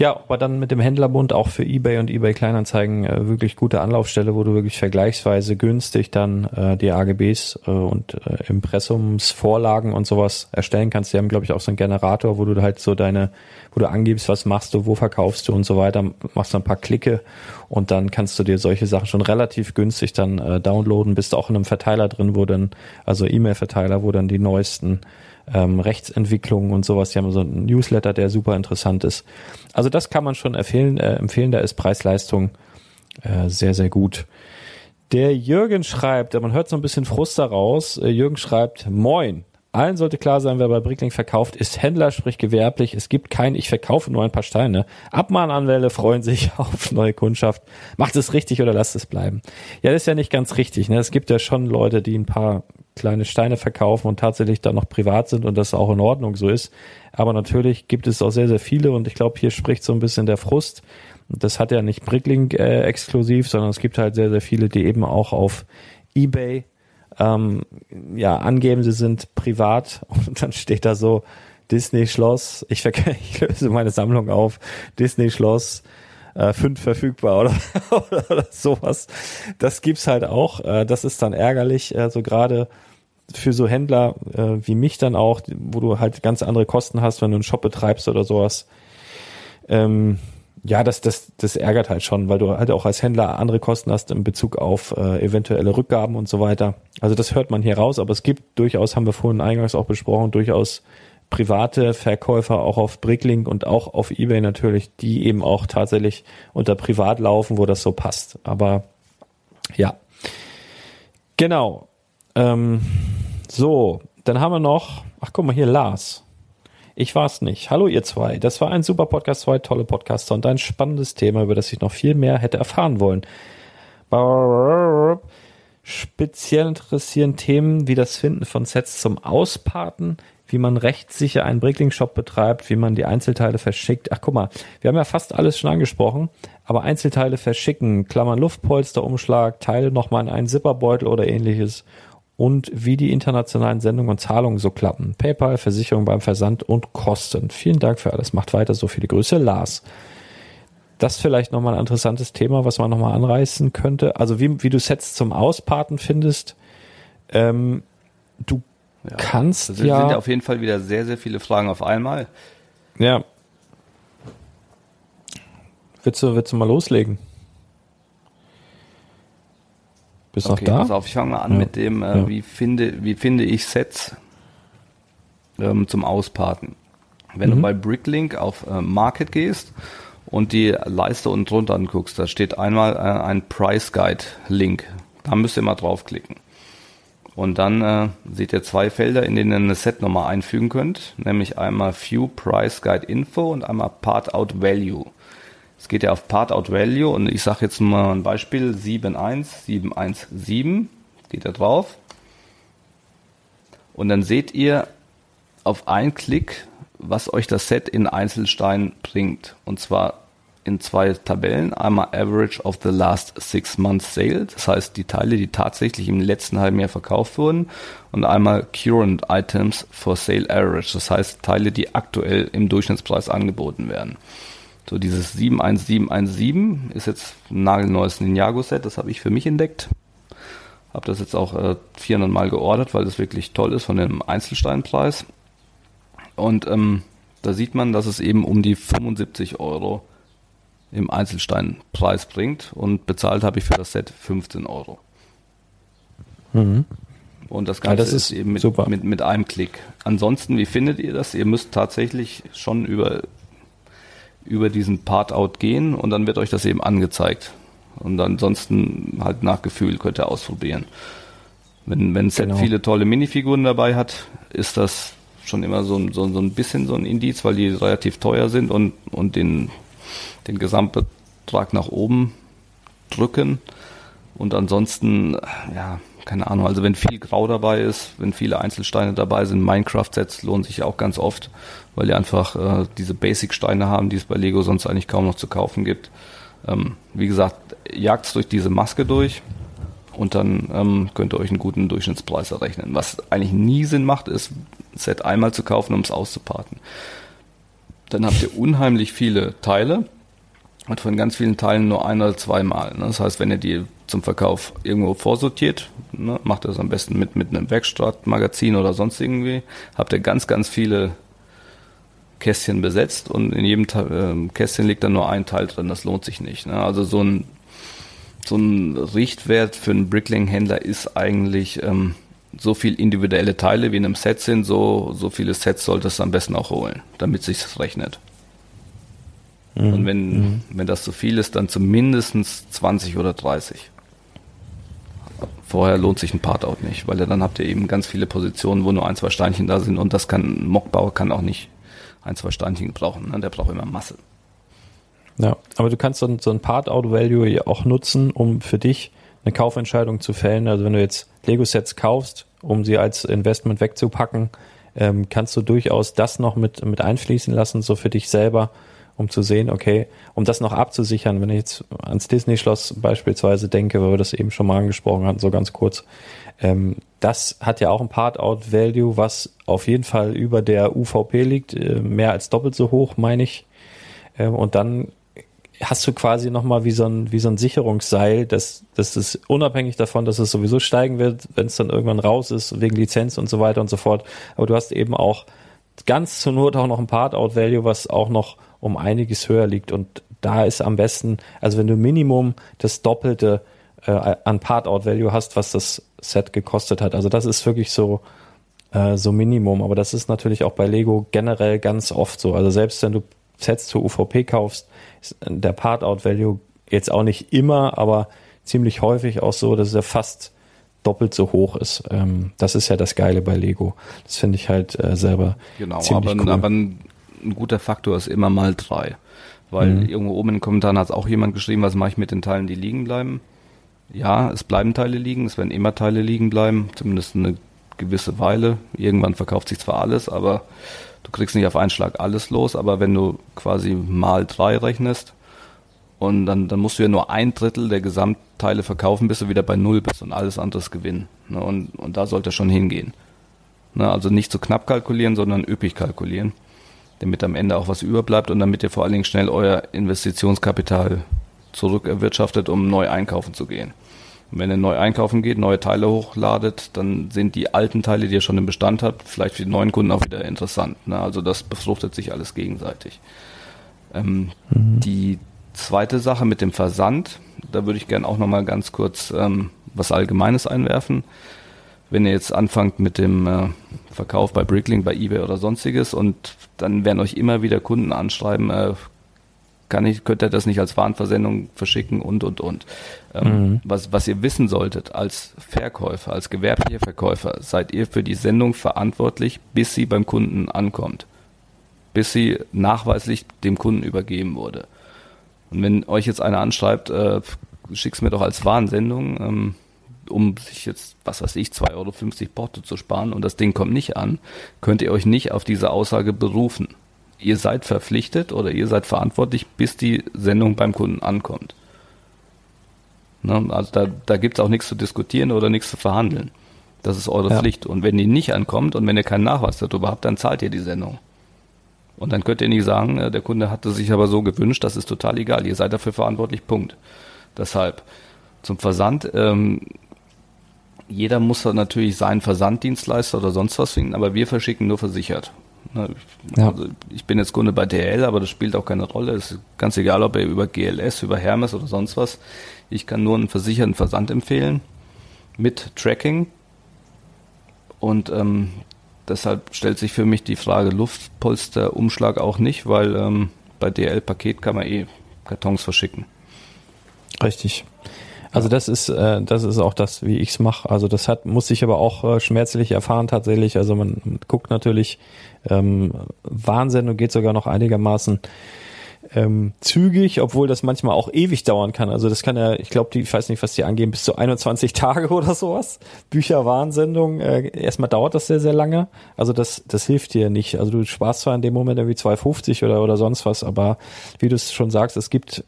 Ja, aber dann mit dem Händlerbund auch für eBay und eBay Kleinanzeigen äh, wirklich gute Anlaufstelle, wo du wirklich vergleichsweise günstig dann äh, die AGBs äh, und äh, Impressumsvorlagen und sowas erstellen kannst. Die haben, glaube ich, auch so einen Generator, wo du halt so deine, wo du angibst, was machst du, wo verkaufst du und so weiter, machst du ein paar Klicke und dann kannst du dir solche Sachen schon relativ günstig dann äh, downloaden, bist auch in einem Verteiler drin, wo dann, also E-Mail-Verteiler, wo dann die neuesten ähm, Rechtsentwicklungen und sowas. Die haben so einen Newsletter, der super interessant ist. Also das kann man schon empfehlen. Äh, empfehlen. Da ist Preis-Leistung äh, sehr, sehr gut. Der Jürgen schreibt, man hört so ein bisschen Frust daraus. Äh, Jürgen schreibt, moin. Allen sollte klar sein, wer bei Brickling verkauft, ist Händler, sprich gewerblich. Es gibt kein, ich verkaufe nur ein paar Steine. Abmahnanwälte freuen sich auf neue Kundschaft. Macht es richtig oder lasst es bleiben. Ja, das ist ja nicht ganz richtig. Ne? Es gibt ja schon Leute, die ein paar kleine Steine verkaufen und tatsächlich dann noch privat sind und das auch in Ordnung so ist. Aber natürlich gibt es auch sehr, sehr viele und ich glaube, hier spricht so ein bisschen der Frust. Das hat ja nicht Brickling äh, exklusiv, sondern es gibt halt sehr, sehr viele, die eben auch auf eBay ähm, ja, angeben, sie sind privat und dann steht da so Disney Schloss, ich, ich löse meine Sammlung auf, Disney Schloss, äh, fünf verfügbar oder, oder, oder sowas. Das gibt's halt auch. Äh, das ist dann ärgerlich, äh, so gerade für so Händler äh, wie mich dann auch, wo du halt ganz andere Kosten hast, wenn du einen Shop betreibst oder sowas. Ähm, ja, das, das, das ärgert halt schon, weil du halt auch als Händler andere Kosten hast in Bezug auf äh, eventuelle Rückgaben und so weiter. Also das hört man hier raus, aber es gibt durchaus, haben wir vorhin eingangs auch besprochen, durchaus private Verkäufer auch auf Bricklink und auch auf eBay natürlich, die eben auch tatsächlich unter privat laufen, wo das so passt. Aber ja. Genau. Ähm, so, dann haben wir noch, ach guck mal hier, Lars. Ich war's nicht. Hallo ihr zwei. Das war ein super Podcast, zwei tolle Podcaster und ein spannendes Thema, über das ich noch viel mehr hätte erfahren wollen. Speziell interessieren Themen wie das Finden von Sets zum Ausparten, wie man rechtssicher einen Brickling-Shop betreibt, wie man die Einzelteile verschickt. Ach guck mal, wir haben ja fast alles schon angesprochen, aber Einzelteile verschicken, Klammern Luftpolsterumschlag, Teile nochmal in einen Zipperbeutel oder ähnliches und wie die internationalen Sendungen und Zahlungen so klappen. PayPal, Versicherung beim Versand und Kosten. Vielen Dank für alles. Macht weiter so viele Grüße, Lars. Das vielleicht nochmal ein interessantes Thema, was man nochmal anreißen könnte. Also wie, wie du Sets zum Ausparten findest. Ähm, du ja. kannst das ja... sind ja auf jeden Fall wieder sehr, sehr viele Fragen auf einmal. Ja. Willst du, willst du mal loslegen? Bist okay, noch da? Pass auf, ich fange mal an ja. mit dem, äh, ja. wie, finde, wie finde ich Sets ähm, zum Ausparten. Wenn mhm. du bei Bricklink auf äh, Market gehst und die Leiste unten drunter anguckst, da steht einmal äh, ein Price Guide Link. Da müsst ihr mal draufklicken. Und dann äh, seht ihr zwei Felder, in denen ihr eine Setnummer einfügen könnt, nämlich einmal View Price Guide Info und einmal Part Out Value. Es geht ja auf Part Out Value und ich sage jetzt mal ein Beispiel 71717 geht da drauf. Und dann seht ihr auf einen Klick, was euch das Set in Einzelstein bringt. Und zwar in zwei Tabellen. Einmal Average of the Last Six Months Sale, das heißt die Teile, die tatsächlich im letzten halben Jahr verkauft wurden. Und einmal Current Items for Sale Average, das heißt Teile, die aktuell im Durchschnittspreis angeboten werden. So dieses 71717 ist jetzt ein nagelneues Ninjago-Set, das habe ich für mich entdeckt. Habe das jetzt auch äh, 400 Mal geordert, weil das wirklich toll ist von dem Einzelsteinpreis. Und ähm, da sieht man, dass es eben um die 75 Euro im Einzelsteinpreis bringt und bezahlt habe ich für das Set 15 Euro. Mhm. Und das Ganze ja, das ist, ist, eben mit, mit, mit einem Klick. Ansonsten, wie findet ihr das? Ihr müsst tatsächlich schon über über diesen Part-Out gehen und dann wird euch das eben angezeigt. Und ansonsten halt nach Gefühl könnt ihr ausprobieren. Wenn, wenn Set genau. viele tolle Minifiguren dabei hat, ist das schon immer so, so, so ein bisschen so ein Indiz, weil die relativ teuer sind und, und den, den Gesamtbetrag nach oben drücken. Und ansonsten, ja, keine Ahnung, also wenn viel Grau dabei ist, wenn viele Einzelsteine dabei sind, Minecraft-Sets lohnen sich auch ganz oft, weil die einfach äh, diese Basic-Steine haben, die es bei Lego sonst eigentlich kaum noch zu kaufen gibt. Ähm, wie gesagt, jagt's durch diese Maske durch und dann ähm, könnt ihr euch einen guten Durchschnittspreis errechnen. Was eigentlich nie Sinn macht, ist, ein Set einmal zu kaufen, um es auszuparten. Dann habt ihr unheimlich viele Teile und von ganz vielen Teilen nur ein oder zweimal. Ne? Das heißt, wenn ihr die zum Verkauf irgendwo vorsortiert, ne, macht ihr das am besten mit, mit einem Werkstattmagazin oder sonst irgendwie, habt ihr ganz, ganz viele Kästchen besetzt und in jedem äh, Kästchen liegt dann nur ein Teil drin, das lohnt sich nicht. Ne? Also so ein, so ein Richtwert für einen Brickling-Händler ist eigentlich ähm, so viel individuelle Teile wie in einem Set sind, so, so viele Sets solltest du am besten auch holen, damit sich rechnet. Mhm. Und wenn, mhm. wenn das zu viel ist, dann zumindest 20 oder 30. Vorher lohnt sich ein Part-Out nicht, weil dann habt ihr eben ganz viele Positionen, wo nur ein, zwei Steinchen da sind und das kann, ein Mockbauer kann auch nicht ein, zwei Steinchen brauchen. Ne? Der braucht immer Masse. Ja, aber du kannst so ein, so ein Part-Out-Value auch nutzen, um für dich eine Kaufentscheidung zu fällen. Also wenn du jetzt Lego-Sets kaufst, um sie als Investment wegzupacken, ähm, kannst du durchaus das noch mit, mit einfließen lassen, so für dich selber, um zu sehen, okay, um das noch abzusichern, wenn ich jetzt ans Disney-Schloss beispielsweise denke, weil wir das eben schon mal angesprochen hatten, so ganz kurz, ähm, das hat ja auch ein Part-Out-Value, was auf jeden Fall über der UVP liegt, äh, mehr als doppelt so hoch, meine ich. Ähm, und dann hast du quasi nochmal wie so ein, wie so ein Sicherungsseil, dass, dass es unabhängig davon, dass es sowieso steigen wird, wenn es dann irgendwann raus ist, wegen Lizenz und so weiter und so fort. Aber du hast eben auch ganz zur Not auch noch ein Part-Out-Value, was auch noch um einiges höher liegt. Und da ist am besten, also wenn du Minimum das Doppelte äh, an Part-Out-Value hast, was das Set gekostet hat. Also das ist wirklich so, äh, so Minimum. Aber das ist natürlich auch bei Lego generell ganz oft so. Also selbst wenn du Sets zur UVP kaufst, ist der Part-Out-Value jetzt auch nicht immer, aber ziemlich häufig auch so, dass er fast doppelt so hoch ist. Ähm, das ist ja das Geile bei Lego. Das finde ich halt äh, selber. Genau, aber, cool. aber ein, guter Faktor ist immer mal drei. Weil mhm. irgendwo oben in den Kommentaren hat auch jemand geschrieben, was mache ich mit den Teilen, die liegen bleiben. Ja, es bleiben Teile liegen, es werden immer Teile liegen bleiben, zumindest eine gewisse Weile. Irgendwann verkauft sich zwar alles, aber du kriegst nicht auf einen Schlag alles los, aber wenn du quasi mal drei rechnest und dann, dann musst du ja nur ein Drittel der Gesamtteile verkaufen, bis du wieder bei Null bist und alles anderes gewinnen. Ne? Und, und da sollte schon hingehen. Ne? Also nicht zu knapp kalkulieren, sondern üppig kalkulieren, damit am Ende auch was überbleibt und damit ihr vor allen Dingen schnell euer Investitionskapital zurückerwirtschaftet, um neu einkaufen zu gehen. Und wenn ihr neu einkaufen geht, neue Teile hochladet, dann sind die alten Teile, die ihr schon im Bestand habt, vielleicht für die neuen Kunden auch wieder interessant. Ne? Also das befruchtet sich alles gegenseitig. Ähm, mhm. Die zweite Sache mit dem Versand, da würde ich gerne auch nochmal ganz kurz ähm, was Allgemeines einwerfen. Wenn ihr jetzt anfangt mit dem äh, Verkauf bei Bricklink, bei eBay oder sonstiges und dann werden euch immer wieder Kunden anschreiben, äh, kann ich, könnt ihr das nicht als Warenversendung verschicken und, und, und. Ähm, mhm. was, was ihr wissen solltet als Verkäufer, als gewerblicher Verkäufer, seid ihr für die Sendung verantwortlich, bis sie beim Kunden ankommt. Bis sie nachweislich dem Kunden übergeben wurde. Und wenn euch jetzt einer anschreibt, äh, schick's mir doch als Warnsendung, ähm, um sich jetzt, was weiß ich, 2,50 Euro Porto zu sparen und das Ding kommt nicht an, könnt ihr euch nicht auf diese Aussage berufen ihr seid verpflichtet oder ihr seid verantwortlich, bis die Sendung beim Kunden ankommt. Ne? Also da, da gibt es auch nichts zu diskutieren oder nichts zu verhandeln. Das ist eure ja. Pflicht. Und wenn die nicht ankommt und wenn ihr keinen Nachweis darüber habt, dann zahlt ihr die Sendung. Und dann könnt ihr nicht sagen, äh, der Kunde hatte sich aber so gewünscht, das ist total egal. Ihr seid dafür verantwortlich, Punkt. Deshalb zum Versand. Ähm, jeder muss natürlich seinen Versanddienstleister oder sonst was finden, aber wir verschicken nur versichert. Ne. Also ich bin jetzt Kunde bei DL, aber das spielt auch keine Rolle. Es ist ganz egal, ob er über GLS, über Hermes oder sonst was. Ich kann nur einen versicherten Versand empfehlen mit Tracking. Und ähm, deshalb stellt sich für mich die Frage Luftpolsterumschlag auch nicht, weil ähm, bei DL-Paket kann man eh Kartons verschicken. Richtig. Also das ist, äh, das ist auch das, wie ich's mache. Also das hat, muss ich aber auch äh, schmerzlich erfahren tatsächlich. Also man, guckt natürlich ähm, Wahnsinn und geht sogar noch einigermaßen ähm, zügig, obwohl das manchmal auch ewig dauern kann. Also das kann ja, ich glaube, die, ich weiß nicht, was die angeben, bis zu 21 Tage oder sowas. Bücherwarnsendung, äh, erstmal dauert das sehr, sehr lange. Also das, das hilft dir nicht. Also du sparst zwar in dem Moment irgendwie 2,50 oder, oder sonst was, aber wie du es schon sagst, es gibt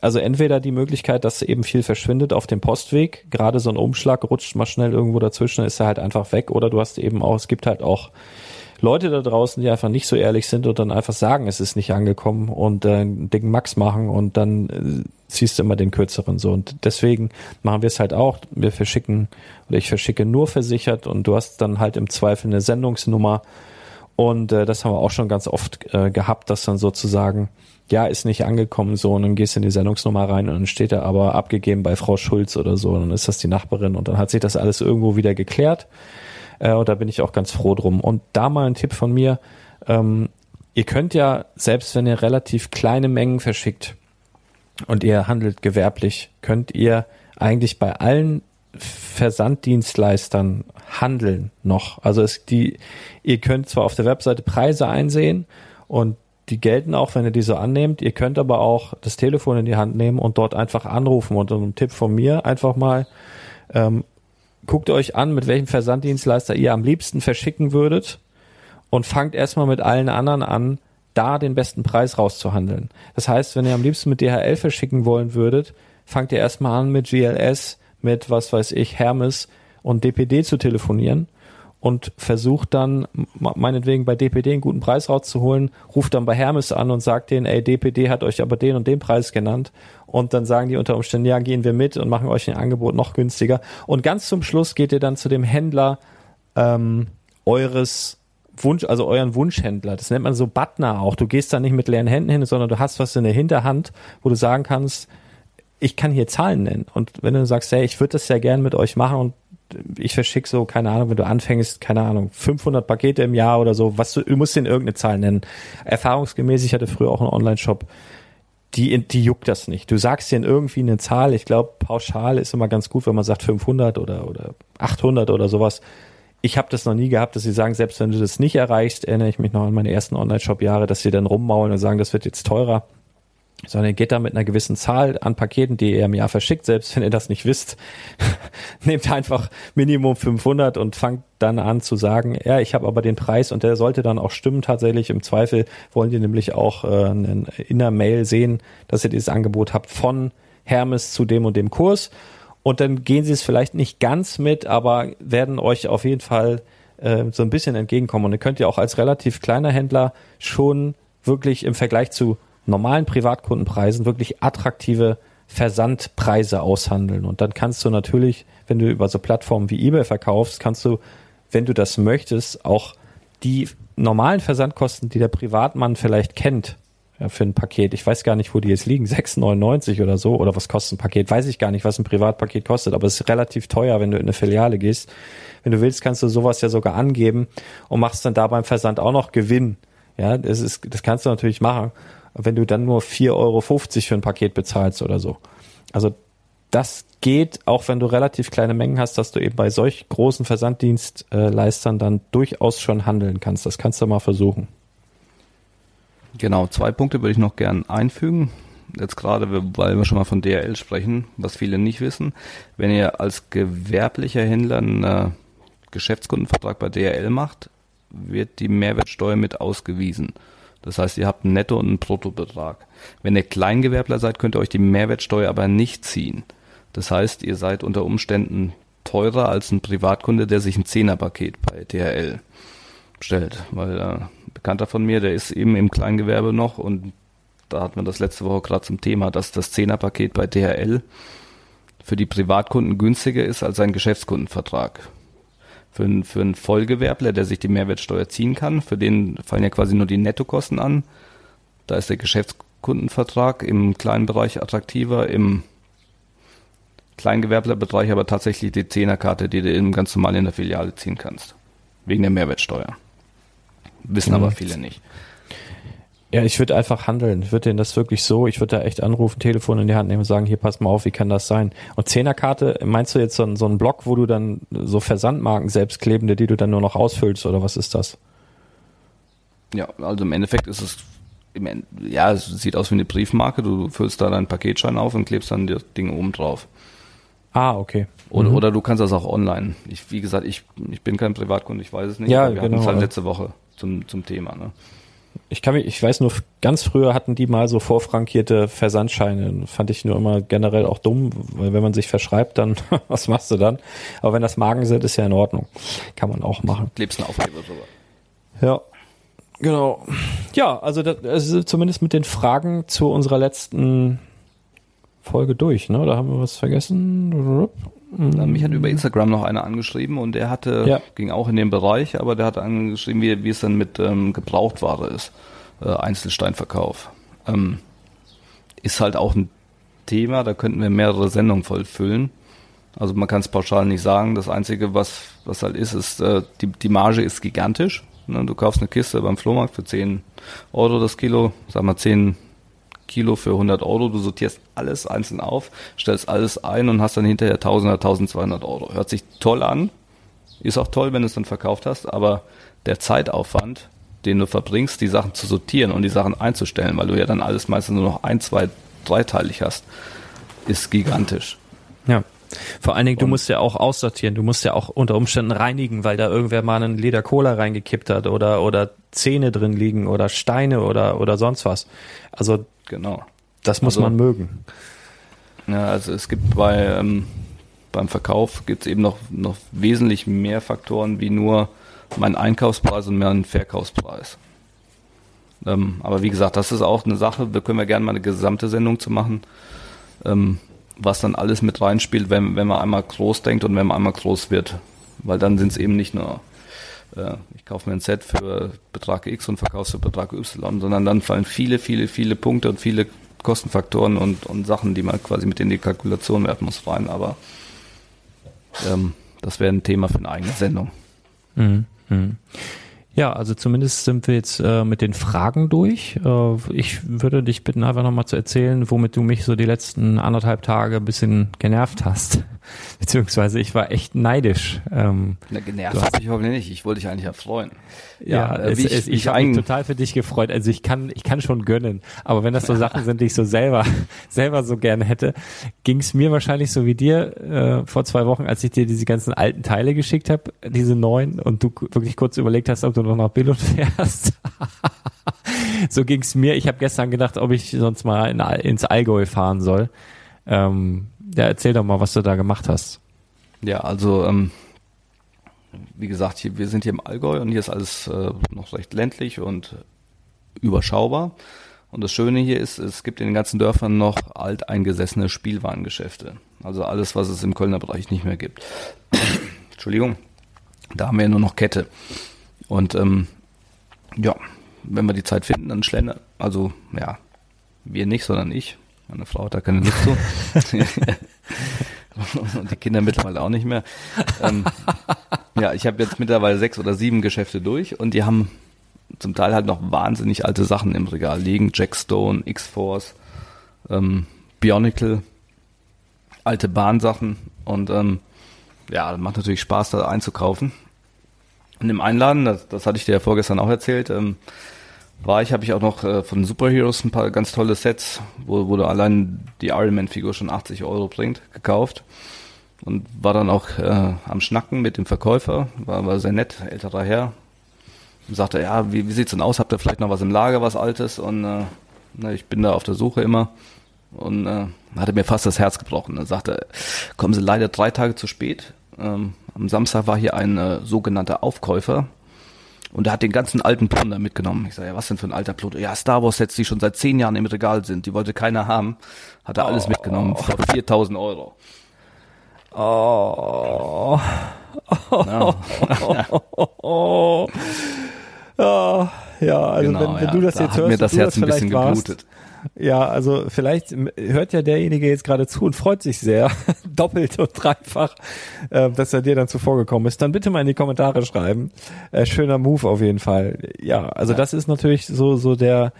also entweder die Möglichkeit, dass eben viel verschwindet auf dem Postweg, gerade so ein Umschlag rutscht mal schnell irgendwo dazwischen, ist er halt einfach weg, oder du hast eben auch, es gibt halt auch Leute da draußen, die einfach nicht so ehrlich sind und dann einfach sagen, es ist nicht angekommen und äh, einen dicken Max machen und dann äh, ziehst du immer den kürzeren so. Und deswegen machen wir es halt auch. Wir verschicken oder ich verschicke nur versichert und du hast dann halt im Zweifel eine Sendungsnummer. Und äh, das haben wir auch schon ganz oft äh, gehabt, dass dann sozusagen, ja, ist nicht angekommen so und dann gehst du in die Sendungsnummer rein und dann steht er aber abgegeben bei Frau Schulz oder so und dann ist das die Nachbarin und dann hat sich das alles irgendwo wieder geklärt. Äh, und da bin ich auch ganz froh drum. Und da mal ein Tipp von mir. Ähm, ihr könnt ja, selbst wenn ihr relativ kleine Mengen verschickt und ihr handelt gewerblich, könnt ihr eigentlich bei allen Versanddienstleistern handeln noch. Also es die, ihr könnt zwar auf der Webseite Preise einsehen und die gelten auch, wenn ihr diese annehmt. Ihr könnt aber auch das Telefon in die Hand nehmen und dort einfach anrufen. Und ein Tipp von mir einfach mal ähm, guckt euch an, mit welchem Versanddienstleister ihr am liebsten verschicken würdet und fangt erstmal mit allen anderen an, da den besten Preis rauszuhandeln. Das heißt, wenn ihr am liebsten mit DHL verschicken wollen würdet, fangt ihr erstmal an mit GLS, mit was weiß ich, Hermes und DPD zu telefonieren und versucht dann meinetwegen bei DPD einen guten Preis rauszuholen, ruft dann bei Hermes an und sagt denen, ey, DPD hat euch aber den und den Preis genannt und dann sagen die unter Umständen, ja, gehen wir mit und machen euch ein Angebot noch günstiger. Und ganz zum Schluss geht ihr dann zu dem Händler ähm, eures Wunsch, also euren Wunschhändler. Das nennt man so Butner auch. Du gehst da nicht mit leeren Händen hin, sondern du hast was in der Hinterhand, wo du sagen kannst, ich kann hier Zahlen nennen. Und wenn du sagst, hey, ich würde das ja gern mit euch machen und ich verschicke so, keine Ahnung, wenn du anfängst, keine Ahnung, 500 Pakete im Jahr oder so, was du, du musst den irgendeine Zahl nennen. Erfahrungsgemäß, ich hatte früher auch einen Online-Shop, die, die juckt das nicht. Du sagst denen irgendwie eine Zahl. Ich glaube, pauschal ist immer ganz gut, wenn man sagt 500 oder, oder 800 oder sowas. Ich habe das noch nie gehabt, dass sie sagen, selbst wenn du das nicht erreichst, erinnere ich mich noch an meine ersten Online-Shop-Jahre, dass sie dann rummaulen und sagen, das wird jetzt teurer sondern geht da mit einer gewissen Zahl an Paketen, die ihr im Jahr verschickt, selbst wenn ihr das nicht wisst. Nehmt einfach Minimum 500 und fangt dann an zu sagen, ja, ich habe aber den Preis und der sollte dann auch stimmen tatsächlich. Im Zweifel wollen die nämlich auch äh, in der Mail sehen, dass ihr dieses Angebot habt von Hermes zu dem und dem Kurs. Und dann gehen sie es vielleicht nicht ganz mit, aber werden euch auf jeden Fall äh, so ein bisschen entgegenkommen. Und ihr könnt ja auch als relativ kleiner Händler schon wirklich im Vergleich zu normalen Privatkundenpreisen wirklich attraktive Versandpreise aushandeln. Und dann kannst du natürlich, wenn du über so Plattformen wie eBay verkaufst, kannst du, wenn du das möchtest, auch die normalen Versandkosten, die der Privatmann vielleicht kennt, ja, für ein Paket. Ich weiß gar nicht, wo die jetzt liegen. 6,99 oder so. Oder was kostet ein Paket? Weiß ich gar nicht, was ein Privatpaket kostet. Aber es ist relativ teuer, wenn du in eine Filiale gehst. Wenn du willst, kannst du sowas ja sogar angeben und machst dann da beim Versand auch noch Gewinn. Ja, das ist, das kannst du natürlich machen wenn du dann nur 4,50 Euro für ein Paket bezahlst oder so. Also das geht, auch wenn du relativ kleine Mengen hast, dass du eben bei solch großen Versanddienstleistern dann durchaus schon handeln kannst. Das kannst du mal versuchen. Genau, zwei Punkte würde ich noch gern einfügen. Jetzt gerade, weil wir schon mal von DRL sprechen, was viele nicht wissen. Wenn ihr als gewerblicher Händler einen äh, Geschäftskundenvertrag bei DRL macht, wird die Mehrwertsteuer mit ausgewiesen. Das heißt, ihr habt einen Netto- und einen Bruttobetrag. Wenn ihr Kleingewerbler seid, könnt ihr euch die Mehrwertsteuer aber nicht ziehen. Das heißt, ihr seid unter Umständen teurer als ein Privatkunde, der sich ein Zehnerpaket bei DHL bestellt. Weil äh, ein Bekannter von mir, der ist eben im Kleingewerbe noch und da hatten wir das letzte Woche gerade zum Thema, dass das Zehnerpaket bei DHL für die Privatkunden günstiger ist als ein Geschäftskundenvertrag für, einen, für einen Vollgewerbler, der sich die Mehrwertsteuer ziehen kann, für den fallen ja quasi nur die Nettokosten an. Da ist der Geschäftskundenvertrag im kleinen Bereich attraktiver, im Kleingewerblerbereich aber tatsächlich die Zehnerkarte, die du ganz normal in der Filiale ziehen kannst. Wegen der Mehrwertsteuer. Wissen mhm. aber viele nicht. Ja, ich würde einfach handeln. Ich würde denen das wirklich so, ich würde da echt anrufen, Telefon in die Hand nehmen und sagen, hier pass mal auf, wie kann das sein? Und Zehnerkarte, meinst du jetzt so, so einen Block, wo du dann so Versandmarken selbst klebende, die du dann nur noch ausfüllst oder was ist das? Ja, also im Endeffekt ist es, ja, es sieht aus wie eine Briefmarke, du füllst da deinen Paketschein auf und klebst dann das Ding oben drauf. Ah, okay. Oder, mhm. oder du kannst das auch online. Ich, wie gesagt, ich, ich bin kein Privatkunde, ich weiß es nicht. Ja, wir genau. hatten es halt letzte Woche zum, zum Thema. Ne? Ich kann mich, ich weiß nur, ganz früher hatten die mal so vorfrankierte Versandscheine. Fand ich nur immer generell auch dumm, weil wenn man sich verschreibt, dann was machst du dann? Aber wenn das Magen sind, ist ja in Ordnung. Kann man auch machen. Klebst einen Aufkleber drüber. Ja. Genau. Ja, also das, also zumindest mit den Fragen zu unserer letzten Folge durch, ne? Da haben wir was vergessen. Mhm. Mich hat über Instagram noch einer angeschrieben und der hatte, ja. ging auch in dem Bereich, aber der hat angeschrieben, wie, wie es dann mit ähm, Gebrauchtware ist, äh, Einzelsteinverkauf. Ähm, ist halt auch ein Thema, da könnten wir mehrere Sendungen voll füllen. Also man kann es pauschal nicht sagen. Das Einzige, was, was halt ist, ist, äh, die, die Marge ist gigantisch. Ne? Du kaufst eine Kiste beim Flohmarkt für 10 Euro das Kilo, sag mal 10 Kilo für 100 Euro. Du sortierst alles einzeln auf, stellst alles ein und hast dann hinterher 1000 oder 1200 Euro. Hört sich toll an. Ist auch toll, wenn du es dann verkauft hast, aber der Zeitaufwand, den du verbringst, die Sachen zu sortieren und die Sachen einzustellen, weil du ja dann alles meistens nur noch ein, zwei, dreiteilig hast, ist gigantisch. Ja. Vor allen Dingen, du musst ja auch aussortieren, du musst ja auch unter Umständen reinigen, weil da irgendwer mal einen Leder Cola reingekippt hat oder, oder Zähne drin liegen oder Steine oder, oder sonst was. Also Genau. Das muss also, man mögen. Ja, also es gibt bei ähm, beim Verkauf gibt es eben noch, noch wesentlich mehr Faktoren wie nur mein Einkaufspreis und mein Verkaufspreis. Ähm, aber wie gesagt, das ist auch eine Sache, da können wir gerne mal eine gesamte Sendung zu machen, ähm, was dann alles mit reinspielt, wenn, wenn man einmal groß denkt und wenn man einmal groß wird. Weil dann sind es eben nicht nur ich kaufe mir ein Set für Betrag X und verkaufe für Betrag Y, sondern dann fallen viele, viele, viele Punkte und viele Kostenfaktoren und, und Sachen, die man quasi mit in die Kalkulation werfen muss, rein. Aber ähm, das wäre ein Thema für eine eigene Sendung. Mhm. Mhm. Ja, also zumindest sind wir jetzt äh, mit den Fragen durch. Äh, ich würde dich bitten, einfach nochmal zu erzählen, womit du mich so die letzten anderthalb Tage ein bisschen genervt hast. Beziehungsweise ich war echt neidisch. Ähm, Na, genervt hast mich hoffentlich nicht. Ich wollte dich eigentlich erfreuen. Ja, ja äh, es, ich, es, ich, ich habe mich total für dich gefreut. Also ich kann, ich kann schon gönnen. Aber wenn das so Sachen sind, die ich so selber, selber so gerne hätte, ging es mir wahrscheinlich so wie dir äh, vor zwei Wochen, als ich dir diese ganzen alten Teile geschickt habe, diese neuen, und du wirklich kurz überlegt hast, ob du noch nach Billund fährst. so ging es mir. Ich habe gestern gedacht, ob ich sonst mal in, ins Allgäu fahren soll. Ähm, ja, erzähl doch mal, was du da gemacht hast. Ja, also ähm, wie gesagt, hier, wir sind hier im Allgäu und hier ist alles äh, noch recht ländlich und überschaubar. Und das Schöne hier ist, es gibt in den ganzen Dörfern noch alteingesessene Spielwarengeschäfte. Also alles, was es im Kölner Bereich nicht mehr gibt. Entschuldigung. Da haben wir ja nur noch Kette. Und ähm, ja, wenn wir die Zeit finden, dann schlendern. Also ja, wir nicht, sondern ich. Meine Frau hat da keine Lust zu. und die Kinder mittlerweile auch nicht mehr. Ähm, ja, ich habe jetzt mittlerweile sechs oder sieben Geschäfte durch und die haben zum Teil halt noch wahnsinnig alte Sachen im Regal liegen. Jackstone, X-Force, ähm, Bionicle, alte Bahnsachen und ähm, ja, macht natürlich Spaß, da einzukaufen. Und im Einladen, das, das hatte ich dir ja vorgestern auch erzählt, ähm, war ich, habe ich auch noch äh, von Superheroes ein paar ganz tolle Sets, wo, wo du allein die Iron Man Figur schon 80 Euro bringt, gekauft. Und war dann auch äh, am Schnacken mit dem Verkäufer, war, war sehr nett, älterer Herr. Und sagte, ja, wie, wie sieht's denn aus? Habt ihr vielleicht noch was im Lager, was Altes? Und äh, na, ich bin da auf der Suche immer. Und äh, hatte mir fast das Herz gebrochen. Er sagte, kommen Sie leider drei Tage zu spät. Ähm, am Samstag war hier ein äh, sogenannter Aufkäufer, und er hat den ganzen alten Plunder mitgenommen. Ich sage, ja, was denn für ein alter Plunder? Ja, Star Wars Sets, die schon seit zehn Jahren im Regal sind. Die wollte keiner haben. Hat er alles oh. mitgenommen für 4000 Euro. Oh. oh. oh. Ja, also genau, wenn, wenn ja. du das da jetzt hörst, mir das Herz ein bisschen geblutet. Ja, also vielleicht hört ja derjenige jetzt gerade zu und freut sich sehr, doppelt und dreifach, äh, dass er dir dann zuvor gekommen ist. Dann bitte mal in die Kommentare schreiben. Äh, schöner Move auf jeden Fall. Ja, also das ist natürlich so so der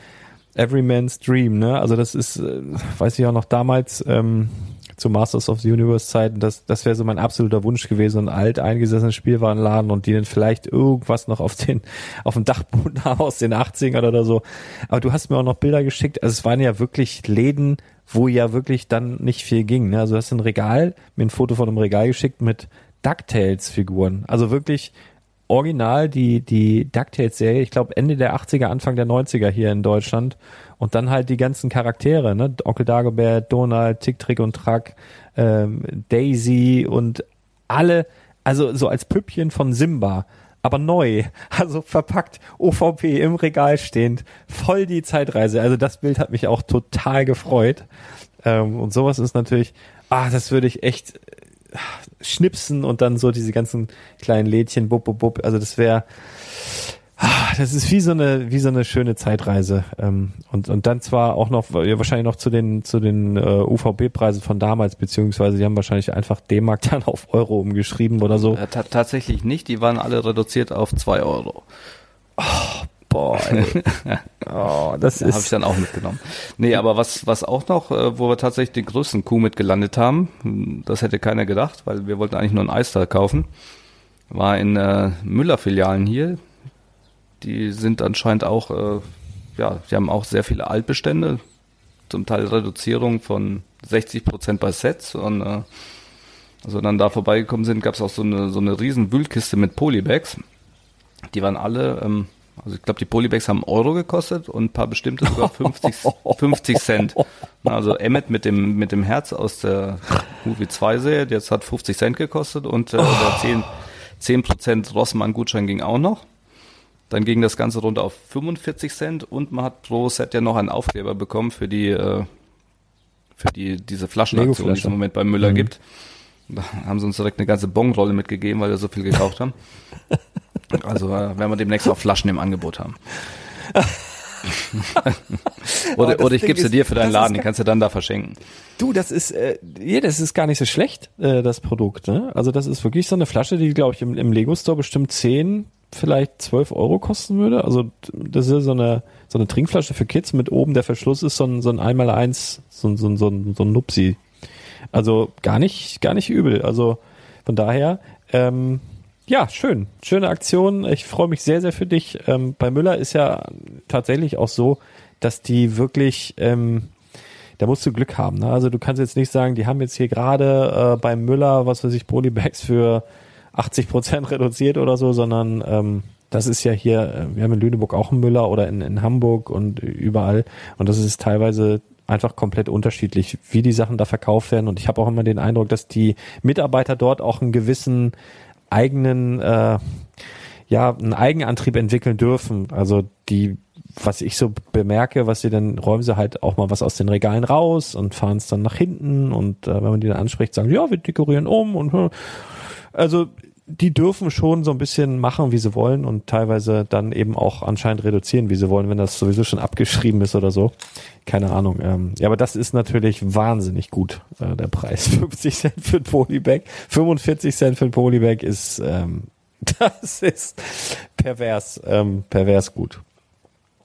Everyman's Dream, ne? Also das ist, äh, weiß ich auch noch damals. Ähm, zu Masters of the Universe Zeiten, das, das wäre so mein absoluter Wunsch gewesen, ein alt eingesessener Spielwarenladen und die dann vielleicht irgendwas noch auf den, auf dem Dachboden haben aus den 80ern oder so. Aber du hast mir auch noch Bilder geschickt, also es waren ja wirklich Läden, wo ja wirklich dann nicht viel ging. Ne? Also du hast ein Regal, mir ein Foto von einem Regal geschickt mit DuckTales-Figuren. Also wirklich original die, die DuckTales-Serie, ich glaube Ende der 80er, Anfang der 90er hier in Deutschland. Und dann halt die ganzen Charaktere, ne? Onkel Dagobert, Donald, Tick, Trick und Track, ähm, Daisy und alle, also so als Püppchen von Simba, aber neu, also verpackt, OVP im Regal stehend, voll die Zeitreise. Also das Bild hat mich auch total gefreut. Ähm, und sowas ist natürlich, ah, das würde ich echt schnipsen und dann so diese ganzen kleinen Lädchen, bub, bub, bub. Also das wäre, ah, das ist wie so eine, wie so eine schöne Zeitreise. Ähm, und, und dann zwar auch noch, wahrscheinlich noch zu den, zu den äh, UVP-Preisen von damals, beziehungsweise die haben wahrscheinlich einfach D-Mark dann auf Euro umgeschrieben oder so. Äh, tatsächlich nicht, die waren alle reduziert auf zwei Euro. Oh, Boah, ey. oh, das ja, ist. Habe ich dann auch mitgenommen. Nee, aber was, was auch noch, äh, wo wir tatsächlich den größten Kuh mitgelandet haben, das hätte keiner gedacht, weil wir wollten eigentlich nur ein Eister kaufen, war in äh, Müller-Filialen hier. Die sind anscheinend auch, äh, ja, die haben auch sehr viele Altbestände, zum Teil Reduzierung von 60 Prozent bei Sets und äh, also dann da vorbeigekommen sind, gab es auch so eine so eine riesen Wühlkiste mit Polybags. Die waren alle ähm, also ich glaube, die Polybags haben Euro gekostet und ein paar bestimmte sogar 50, 50 Cent. Also Emmet mit dem, mit dem Herz aus der Movie 2 Serie, jetzt hat 50 Cent gekostet und äh, der 10, 10% Rossmann-Gutschein ging auch noch. Dann ging das Ganze runter auf 45 Cent und man hat pro Set ja noch einen Aufkleber bekommen für die, äh, für die, diese Flaschenaktion, die es im Moment bei Müller mhm. gibt. Da haben sie uns direkt eine ganze Bonrolle mitgegeben, weil wir so viel gekauft haben. Also äh, werden wir demnächst auch Flaschen im Angebot haben. oder, oder ich gebe sie dir für deinen Laden, die kannst du dann da verschenken. Du, das ist, äh, ja, das ist gar nicht so schlecht, äh, das Produkt. Ne? Also das ist wirklich so eine Flasche, die, glaube ich, im, im Lego Store bestimmt 10, vielleicht 12 Euro kosten würde. Also das ist so eine, so eine Trinkflasche für Kids mit oben der Verschluss ist so ein, so ein einmal eins, so, ein so, ein so, ein, so ein Nupsi. Also gar nicht, gar nicht übel. Also von daher, ähm, ja, schön. Schöne Aktion. Ich freue mich sehr, sehr für dich. Ähm, bei Müller ist ja tatsächlich auch so, dass die wirklich, ähm, da musst du Glück haben. Ne? Also du kannst jetzt nicht sagen, die haben jetzt hier gerade äh, beim Müller, was weiß ich, Polybags für 80 Prozent reduziert oder so, sondern ähm, das ist ja hier, äh, wir haben in Lüneburg auch einen Müller oder in, in Hamburg und überall. Und das ist teilweise einfach komplett unterschiedlich, wie die Sachen da verkauft werden. Und ich habe auch immer den Eindruck, dass die Mitarbeiter dort auch einen gewissen eigenen, äh, ja, einen Eigenantrieb entwickeln dürfen. Also die, was ich so bemerke, was sie dann räumen sie halt auch mal was aus den Regalen raus und fahren es dann nach hinten und äh, wenn man die dann anspricht, sagen, ja, wir dekorieren um und äh, also die dürfen schon so ein bisschen machen, wie sie wollen und teilweise dann eben auch anscheinend reduzieren, wie sie wollen, wenn das sowieso schon abgeschrieben ist oder so. Keine Ahnung. Ähm, ja, aber das ist natürlich wahnsinnig gut, äh, der Preis. 50 Cent für ein Polybag, 45 Cent für ein Polybag ist, ähm, das ist pervers, ähm, pervers gut.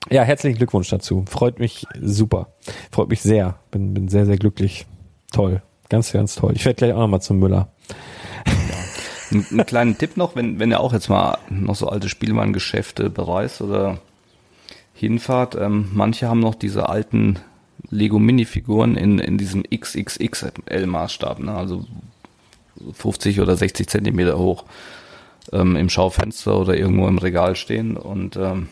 Ja, herzlichen Glückwunsch dazu. Freut mich super. Freut mich sehr. Bin, bin sehr, sehr glücklich. Toll. Ganz, ganz toll. Ich werde gleich auch nochmal zum Müller. Einen kleinen Tipp noch, wenn, wenn ihr auch jetzt mal noch so alte Spielwarengeschäfte bereist oder hinfahrt, ähm, manche haben noch diese alten Lego Minifiguren in, in diesem XXXL Maßstab, ne? also 50 oder 60 Zentimeter hoch ähm, im Schaufenster oder irgendwo im Regal stehen und ähm,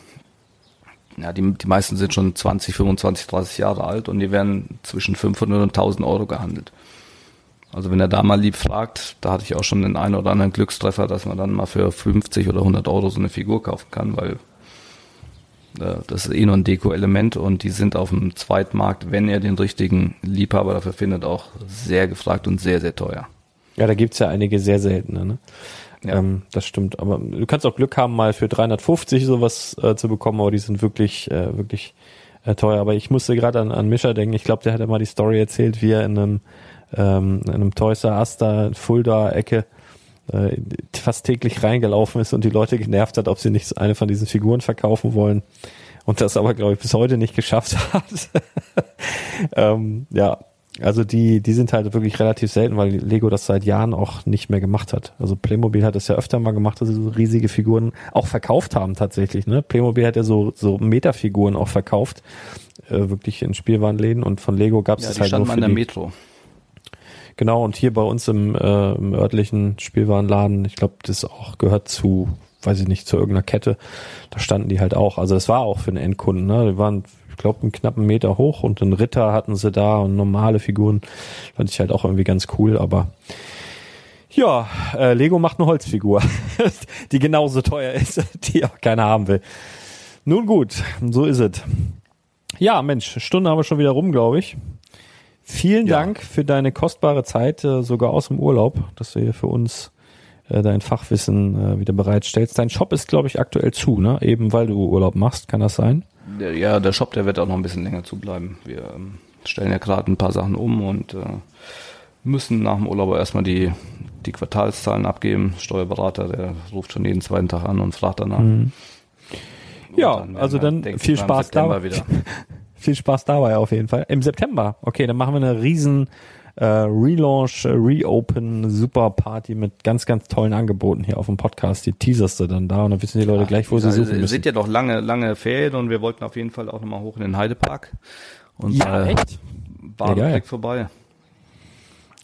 ja, die, die meisten sind schon 20, 25, 30 Jahre alt und die werden zwischen 500 und 1000 Euro gehandelt. Also wenn er da mal lieb fragt, da hatte ich auch schon den einen oder anderen Glückstreffer, dass man dann mal für 50 oder 100 Euro so eine Figur kaufen kann, weil das ist eh nur ein Deko-Element und die sind auf dem Zweitmarkt, wenn er den richtigen Liebhaber dafür findet, auch sehr gefragt und sehr, sehr teuer. Ja, da gibt's ja einige sehr seltene, ne? Ja. Ähm, das stimmt. Aber du kannst auch Glück haben, mal für 350 sowas äh, zu bekommen, aber die sind wirklich, äh, wirklich äh, teuer. Aber ich musste gerade an, an Mischa denken. Ich glaube, der hat ja mal die Story erzählt, wie er in einem ähm, in einem Toys R Us da, Fulda-Ecke, äh, fast täglich reingelaufen ist und die Leute genervt hat, ob sie nicht eine von diesen Figuren verkaufen wollen. Und das aber, glaube ich, bis heute nicht geschafft hat. ähm, ja, also die, die sind halt wirklich relativ selten, weil Lego das seit Jahren auch nicht mehr gemacht hat. Also Playmobil hat es ja öfter mal gemacht, dass sie so riesige Figuren auch verkauft haben tatsächlich. Ne? Playmobil hat ja so, so Metafiguren auch verkauft, äh, wirklich in Spielwarenläden und von Lego gab es ja, das halt nur für an der Metro. Genau, und hier bei uns im, äh, im örtlichen Spielwarenladen, ich glaube, das auch gehört zu weiß ich nicht, zu irgendeiner Kette. Da standen die halt auch. Also es war auch für einen Endkunden. Ne? Die waren, ich glaube, einen knappen Meter hoch und einen Ritter hatten sie da und normale Figuren. Fand ich halt auch irgendwie ganz cool, aber ja, äh, Lego macht eine Holzfigur, die genauso teuer ist, die auch keiner haben will. Nun gut, so ist es. Ja, Mensch, Stunde haben wir schon wieder rum, glaube ich. Vielen ja. Dank für deine kostbare Zeit, äh, sogar aus dem Urlaub, dass du hier für uns äh, dein Fachwissen äh, wieder bereitstellst. Dein Shop ist, glaube ich, aktuell zu, ne? Eben weil du Urlaub machst, kann das sein? Ja, der Shop, der wird auch noch ein bisschen länger zubleiben. Wir ähm, stellen ja gerade ein paar Sachen um und müssen nach dem Urlaub erstmal die, die Quartalszahlen abgeben. Steuerberater, der ruft schon jeden zweiten Tag an und fragt danach. Mhm. Ja, dann also dann viel Spaß da. viel Spaß dabei auf jeden Fall. Im September. Okay, dann machen wir eine riesen äh, Relaunch, äh, Reopen, Super Party mit ganz, ganz tollen Angeboten hier auf dem Podcast. Die teaserst du dann da und dann wissen die Leute ja, gleich, wo sie suchen müssen. sind ja doch lange, lange Ferien und wir wollten auf jeden Fall auch nochmal hoch in den Heidepark. Und ja, äh, echt? War ja, direkt vorbei.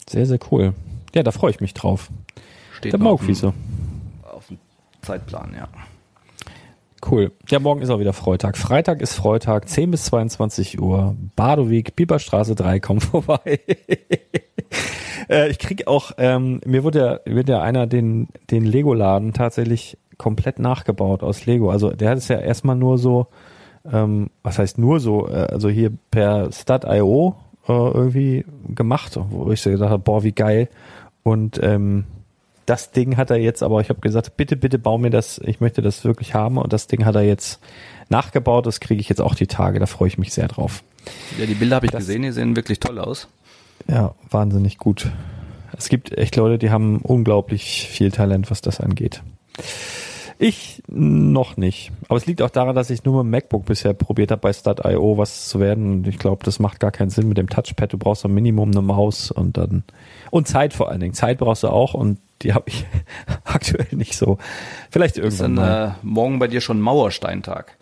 Sehr, sehr cool. Ja, da freue ich mich drauf. Steht Der Maugwiese. Auf dem Zeitplan, ja. Cool. Ja, morgen ist auch wieder Freitag. Freitag ist Freitag, 10 bis 22 Uhr. Badoweg, Bieberstraße 3, komm vorbei. äh, ich krieg auch, ähm, mir wurde ja, wird ja einer den, den Lego-Laden tatsächlich komplett nachgebaut aus Lego. Also der hat es ja erstmal nur so, ähm, was heißt nur so, äh, also hier per Stat.io äh, irgendwie gemacht, wo ich so gedacht habe, boah, wie geil. Und ähm, das Ding hat er jetzt, aber ich habe gesagt, bitte, bitte bau mir das, ich möchte das wirklich haben und das Ding hat er jetzt nachgebaut, das kriege ich jetzt auch die Tage, da freue ich mich sehr drauf. Ja, die Bilder habe ich das, gesehen, die sehen wirklich toll aus. Ja, wahnsinnig gut. Es gibt echt Leute, die haben unglaublich viel Talent, was das angeht. Ich noch nicht. Aber es liegt auch daran, dass ich nur mit dem MacBook bisher probiert habe, bei Stat.io was zu werden. Und ich glaube, das macht gar keinen Sinn mit dem Touchpad. Du brauchst am Minimum eine Maus und dann und Zeit vor allen Dingen. Zeit brauchst du auch und die habe ich aktuell nicht so. Vielleicht irgendwann. Ist dann äh, morgen bei dir schon Mauersteintag?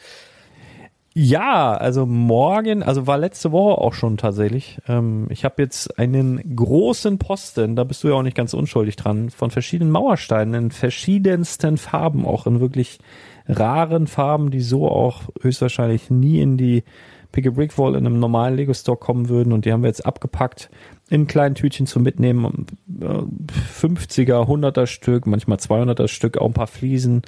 Ja, also morgen, also war letzte Woche auch schon tatsächlich. Ähm, ich habe jetzt einen großen Posten, da bist du ja auch nicht ganz unschuldig dran, von verschiedenen Mauersteinen in verschiedensten Farben, auch in wirklich raren Farben, die so auch höchstwahrscheinlich nie in die Pick a Brick Wall in einem normalen Lego Store kommen würden. Und die haben wir jetzt abgepackt in kleinen Tütchen zum Mitnehmen. 50er, 100er Stück, manchmal 200er Stück, auch ein paar Fliesen.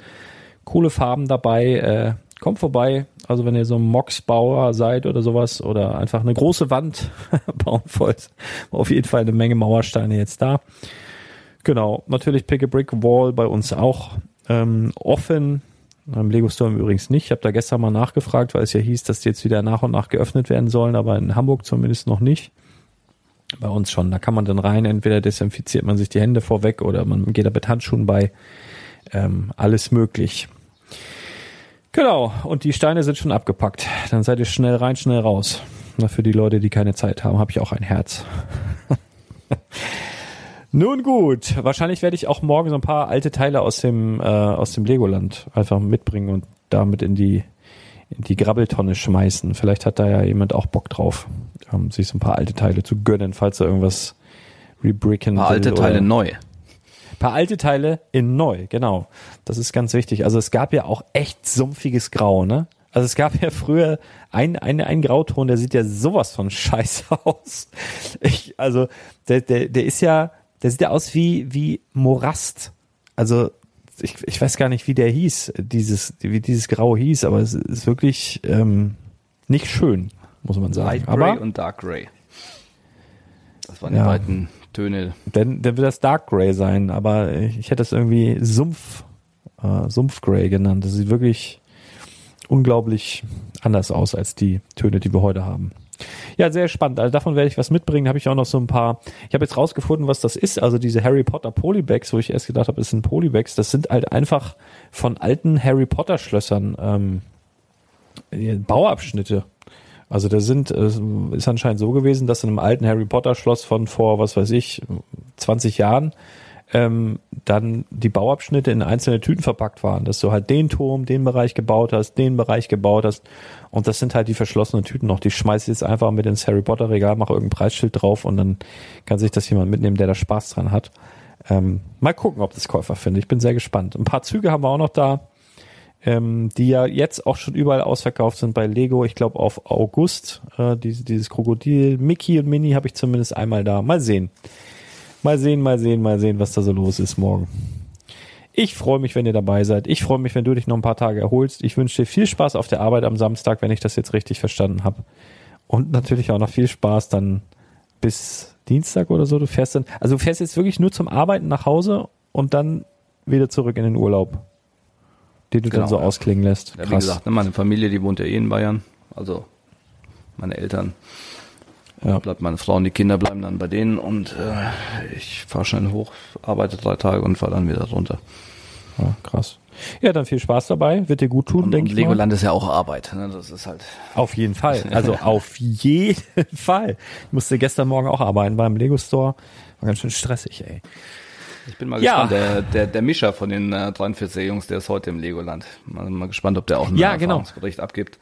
Coole Farben dabei. Äh, kommt vorbei. Also wenn ihr so ein Mox-Bauer seid oder sowas oder einfach eine große Wand bauen wollt, auf jeden Fall eine Menge Mauersteine jetzt da. Genau, natürlich Pick a Brick Wall bei uns auch ähm, offen. Beim Lego Store übrigens nicht. Ich habe da gestern mal nachgefragt, weil es ja hieß, dass die jetzt wieder nach und nach geöffnet werden sollen, aber in Hamburg zumindest noch nicht. Bei uns schon. Da kann man dann rein, entweder desinfiziert man sich die Hände vorweg oder man geht da mit Handschuhen bei. Ähm, alles möglich. Genau, und die Steine sind schon abgepackt. Dann seid ihr schnell rein, schnell raus. Na, für die Leute, die keine Zeit haben, habe ich auch ein Herz. Nun gut, wahrscheinlich werde ich auch morgen so ein paar alte Teile aus dem äh, aus dem Legoland einfach mitbringen und damit in die in die Grabbeltonne schmeißen. Vielleicht hat da ja jemand auch Bock drauf, ähm, sich so ein paar alte Teile zu gönnen, falls er irgendwas rebricken will. Alte Teile neu. Paar alte Teile in neu, genau. Das ist ganz wichtig. Also es gab ja auch echt sumpfiges Grau, ne? Also es gab ja früher ein, ein, ein Grauton, der sieht ja sowas von scheiße aus. Ich, also der, der, der ist ja, der sieht ja aus wie, wie Morast. Also ich, ich weiß gar nicht, wie der hieß, dieses, wie dieses Grau hieß, aber es ist wirklich ähm, nicht schön, muss man sagen. Light Gray aber, und Dark Gray. Das waren ja, die beiden Töne. Dann, dann wird das Dark Gray sein, aber ich hätte es irgendwie Sumpf, äh, Sumpfgray genannt. Das sieht wirklich unglaublich anders aus als die Töne, die wir heute haben. Ja, sehr spannend. Also davon werde ich was mitbringen. Habe ich auch noch so ein paar. Ich habe jetzt rausgefunden, was das ist. Also diese Harry Potter Polybags, wo ich erst gedacht habe, es sind Polybags. Das sind halt einfach von alten Harry Potter Schlössern ähm, Bauabschnitte. Also da sind, es ist anscheinend so gewesen, dass in einem alten Harry Potter Schloss von vor, was weiß ich, 20 Jahren ähm, dann die Bauabschnitte in einzelne Tüten verpackt waren, dass du halt den Turm, den Bereich gebaut hast, den Bereich gebaut hast und das sind halt die verschlossenen Tüten noch. Die schmeiß ich jetzt einfach mit ins Harry Potter Regal, mache irgendein Preisschild drauf und dann kann sich das jemand mitnehmen, der da Spaß dran hat. Ähm, mal gucken, ob das Käufer findet. Ich bin sehr gespannt. Ein paar Züge haben wir auch noch da, ähm, die ja jetzt auch schon überall ausverkauft sind bei Lego. Ich glaube auf August. Äh, diese, dieses Krokodil, Mickey und Minnie habe ich zumindest einmal da. Mal sehen. Mal sehen, mal sehen, mal sehen, was da so los ist morgen. Ich freue mich, wenn ihr dabei seid. Ich freue mich, wenn du dich noch ein paar Tage erholst. Ich wünsche dir viel Spaß auf der Arbeit am Samstag, wenn ich das jetzt richtig verstanden habe. Und natürlich auch noch viel Spaß dann bis Dienstag oder so. Du fährst dann, also du fährst jetzt wirklich nur zum Arbeiten nach Hause und dann wieder zurück in den Urlaub, den du genau, dann so ja. ausklingen lässt. Ja, wie gesagt, ne, meine Familie, die wohnt ja eh in Bayern. Also meine Eltern. Ja. Bleibt meine Frau und die Kinder bleiben dann bei denen und äh, ich fahre schnell hoch, arbeite drei Tage und fahre dann wieder runter. Ja, krass. Ja, dann viel Spaß dabei. Wird dir gut tun, denke ich. Legoland mal. ist ja auch Arbeit. Ne? Das ist halt. Auf jeden Fall. Also auf jeden Fall. Ich musste gestern Morgen auch arbeiten beim Lego Store. War ganz schön stressig, ey. Ich bin mal ja. gespannt. Der, der, der Mischer von den äh, 43 Jungs, der ist heute im Legoland. Mal, mal gespannt, ob der auch einen ja, genau. Abgibt.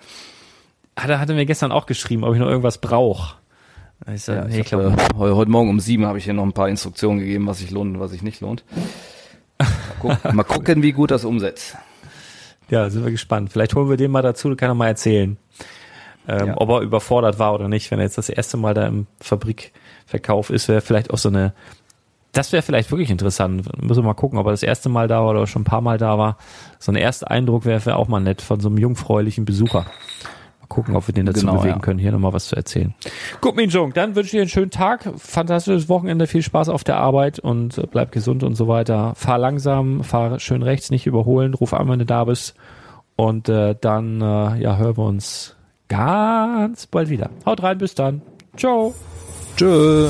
Hat er hatte mir gestern auch geschrieben, ob ich noch irgendwas brauche. Ich, ja, nee, ich, ich glaube, heute, heute Morgen um sieben habe ich hier noch ein paar Instruktionen gegeben, was sich lohnt und was sich nicht lohnt. Mal gucken, mal gucken, wie gut das umsetzt. Ja, sind wir gespannt. Vielleicht holen wir den mal dazu, kann er mal erzählen, ähm, ja. ob er überfordert war oder nicht. Wenn er jetzt das erste Mal da im Fabrikverkauf ist, wäre vielleicht auch so eine, das wäre vielleicht wirklich interessant. Müssen wir mal gucken, ob er das erste Mal da war oder schon ein paar Mal da war. So ein erster Eindruck wäre auch mal nett von so einem jungfräulichen Besucher. Mal gucken, ob wir den dazu genau, bewegen ja. können, hier nochmal was zu erzählen. Gut, Minjong, dann wünsche ich dir einen schönen Tag, fantastisches Wochenende, viel Spaß auf der Arbeit und äh, bleib gesund und so weiter. Fahr langsam, fahr schön rechts, nicht überholen, ruf an, wenn du da bist. Und äh, dann äh, ja, hören wir uns ganz bald wieder. Haut rein, bis dann. Ciao. Tschö.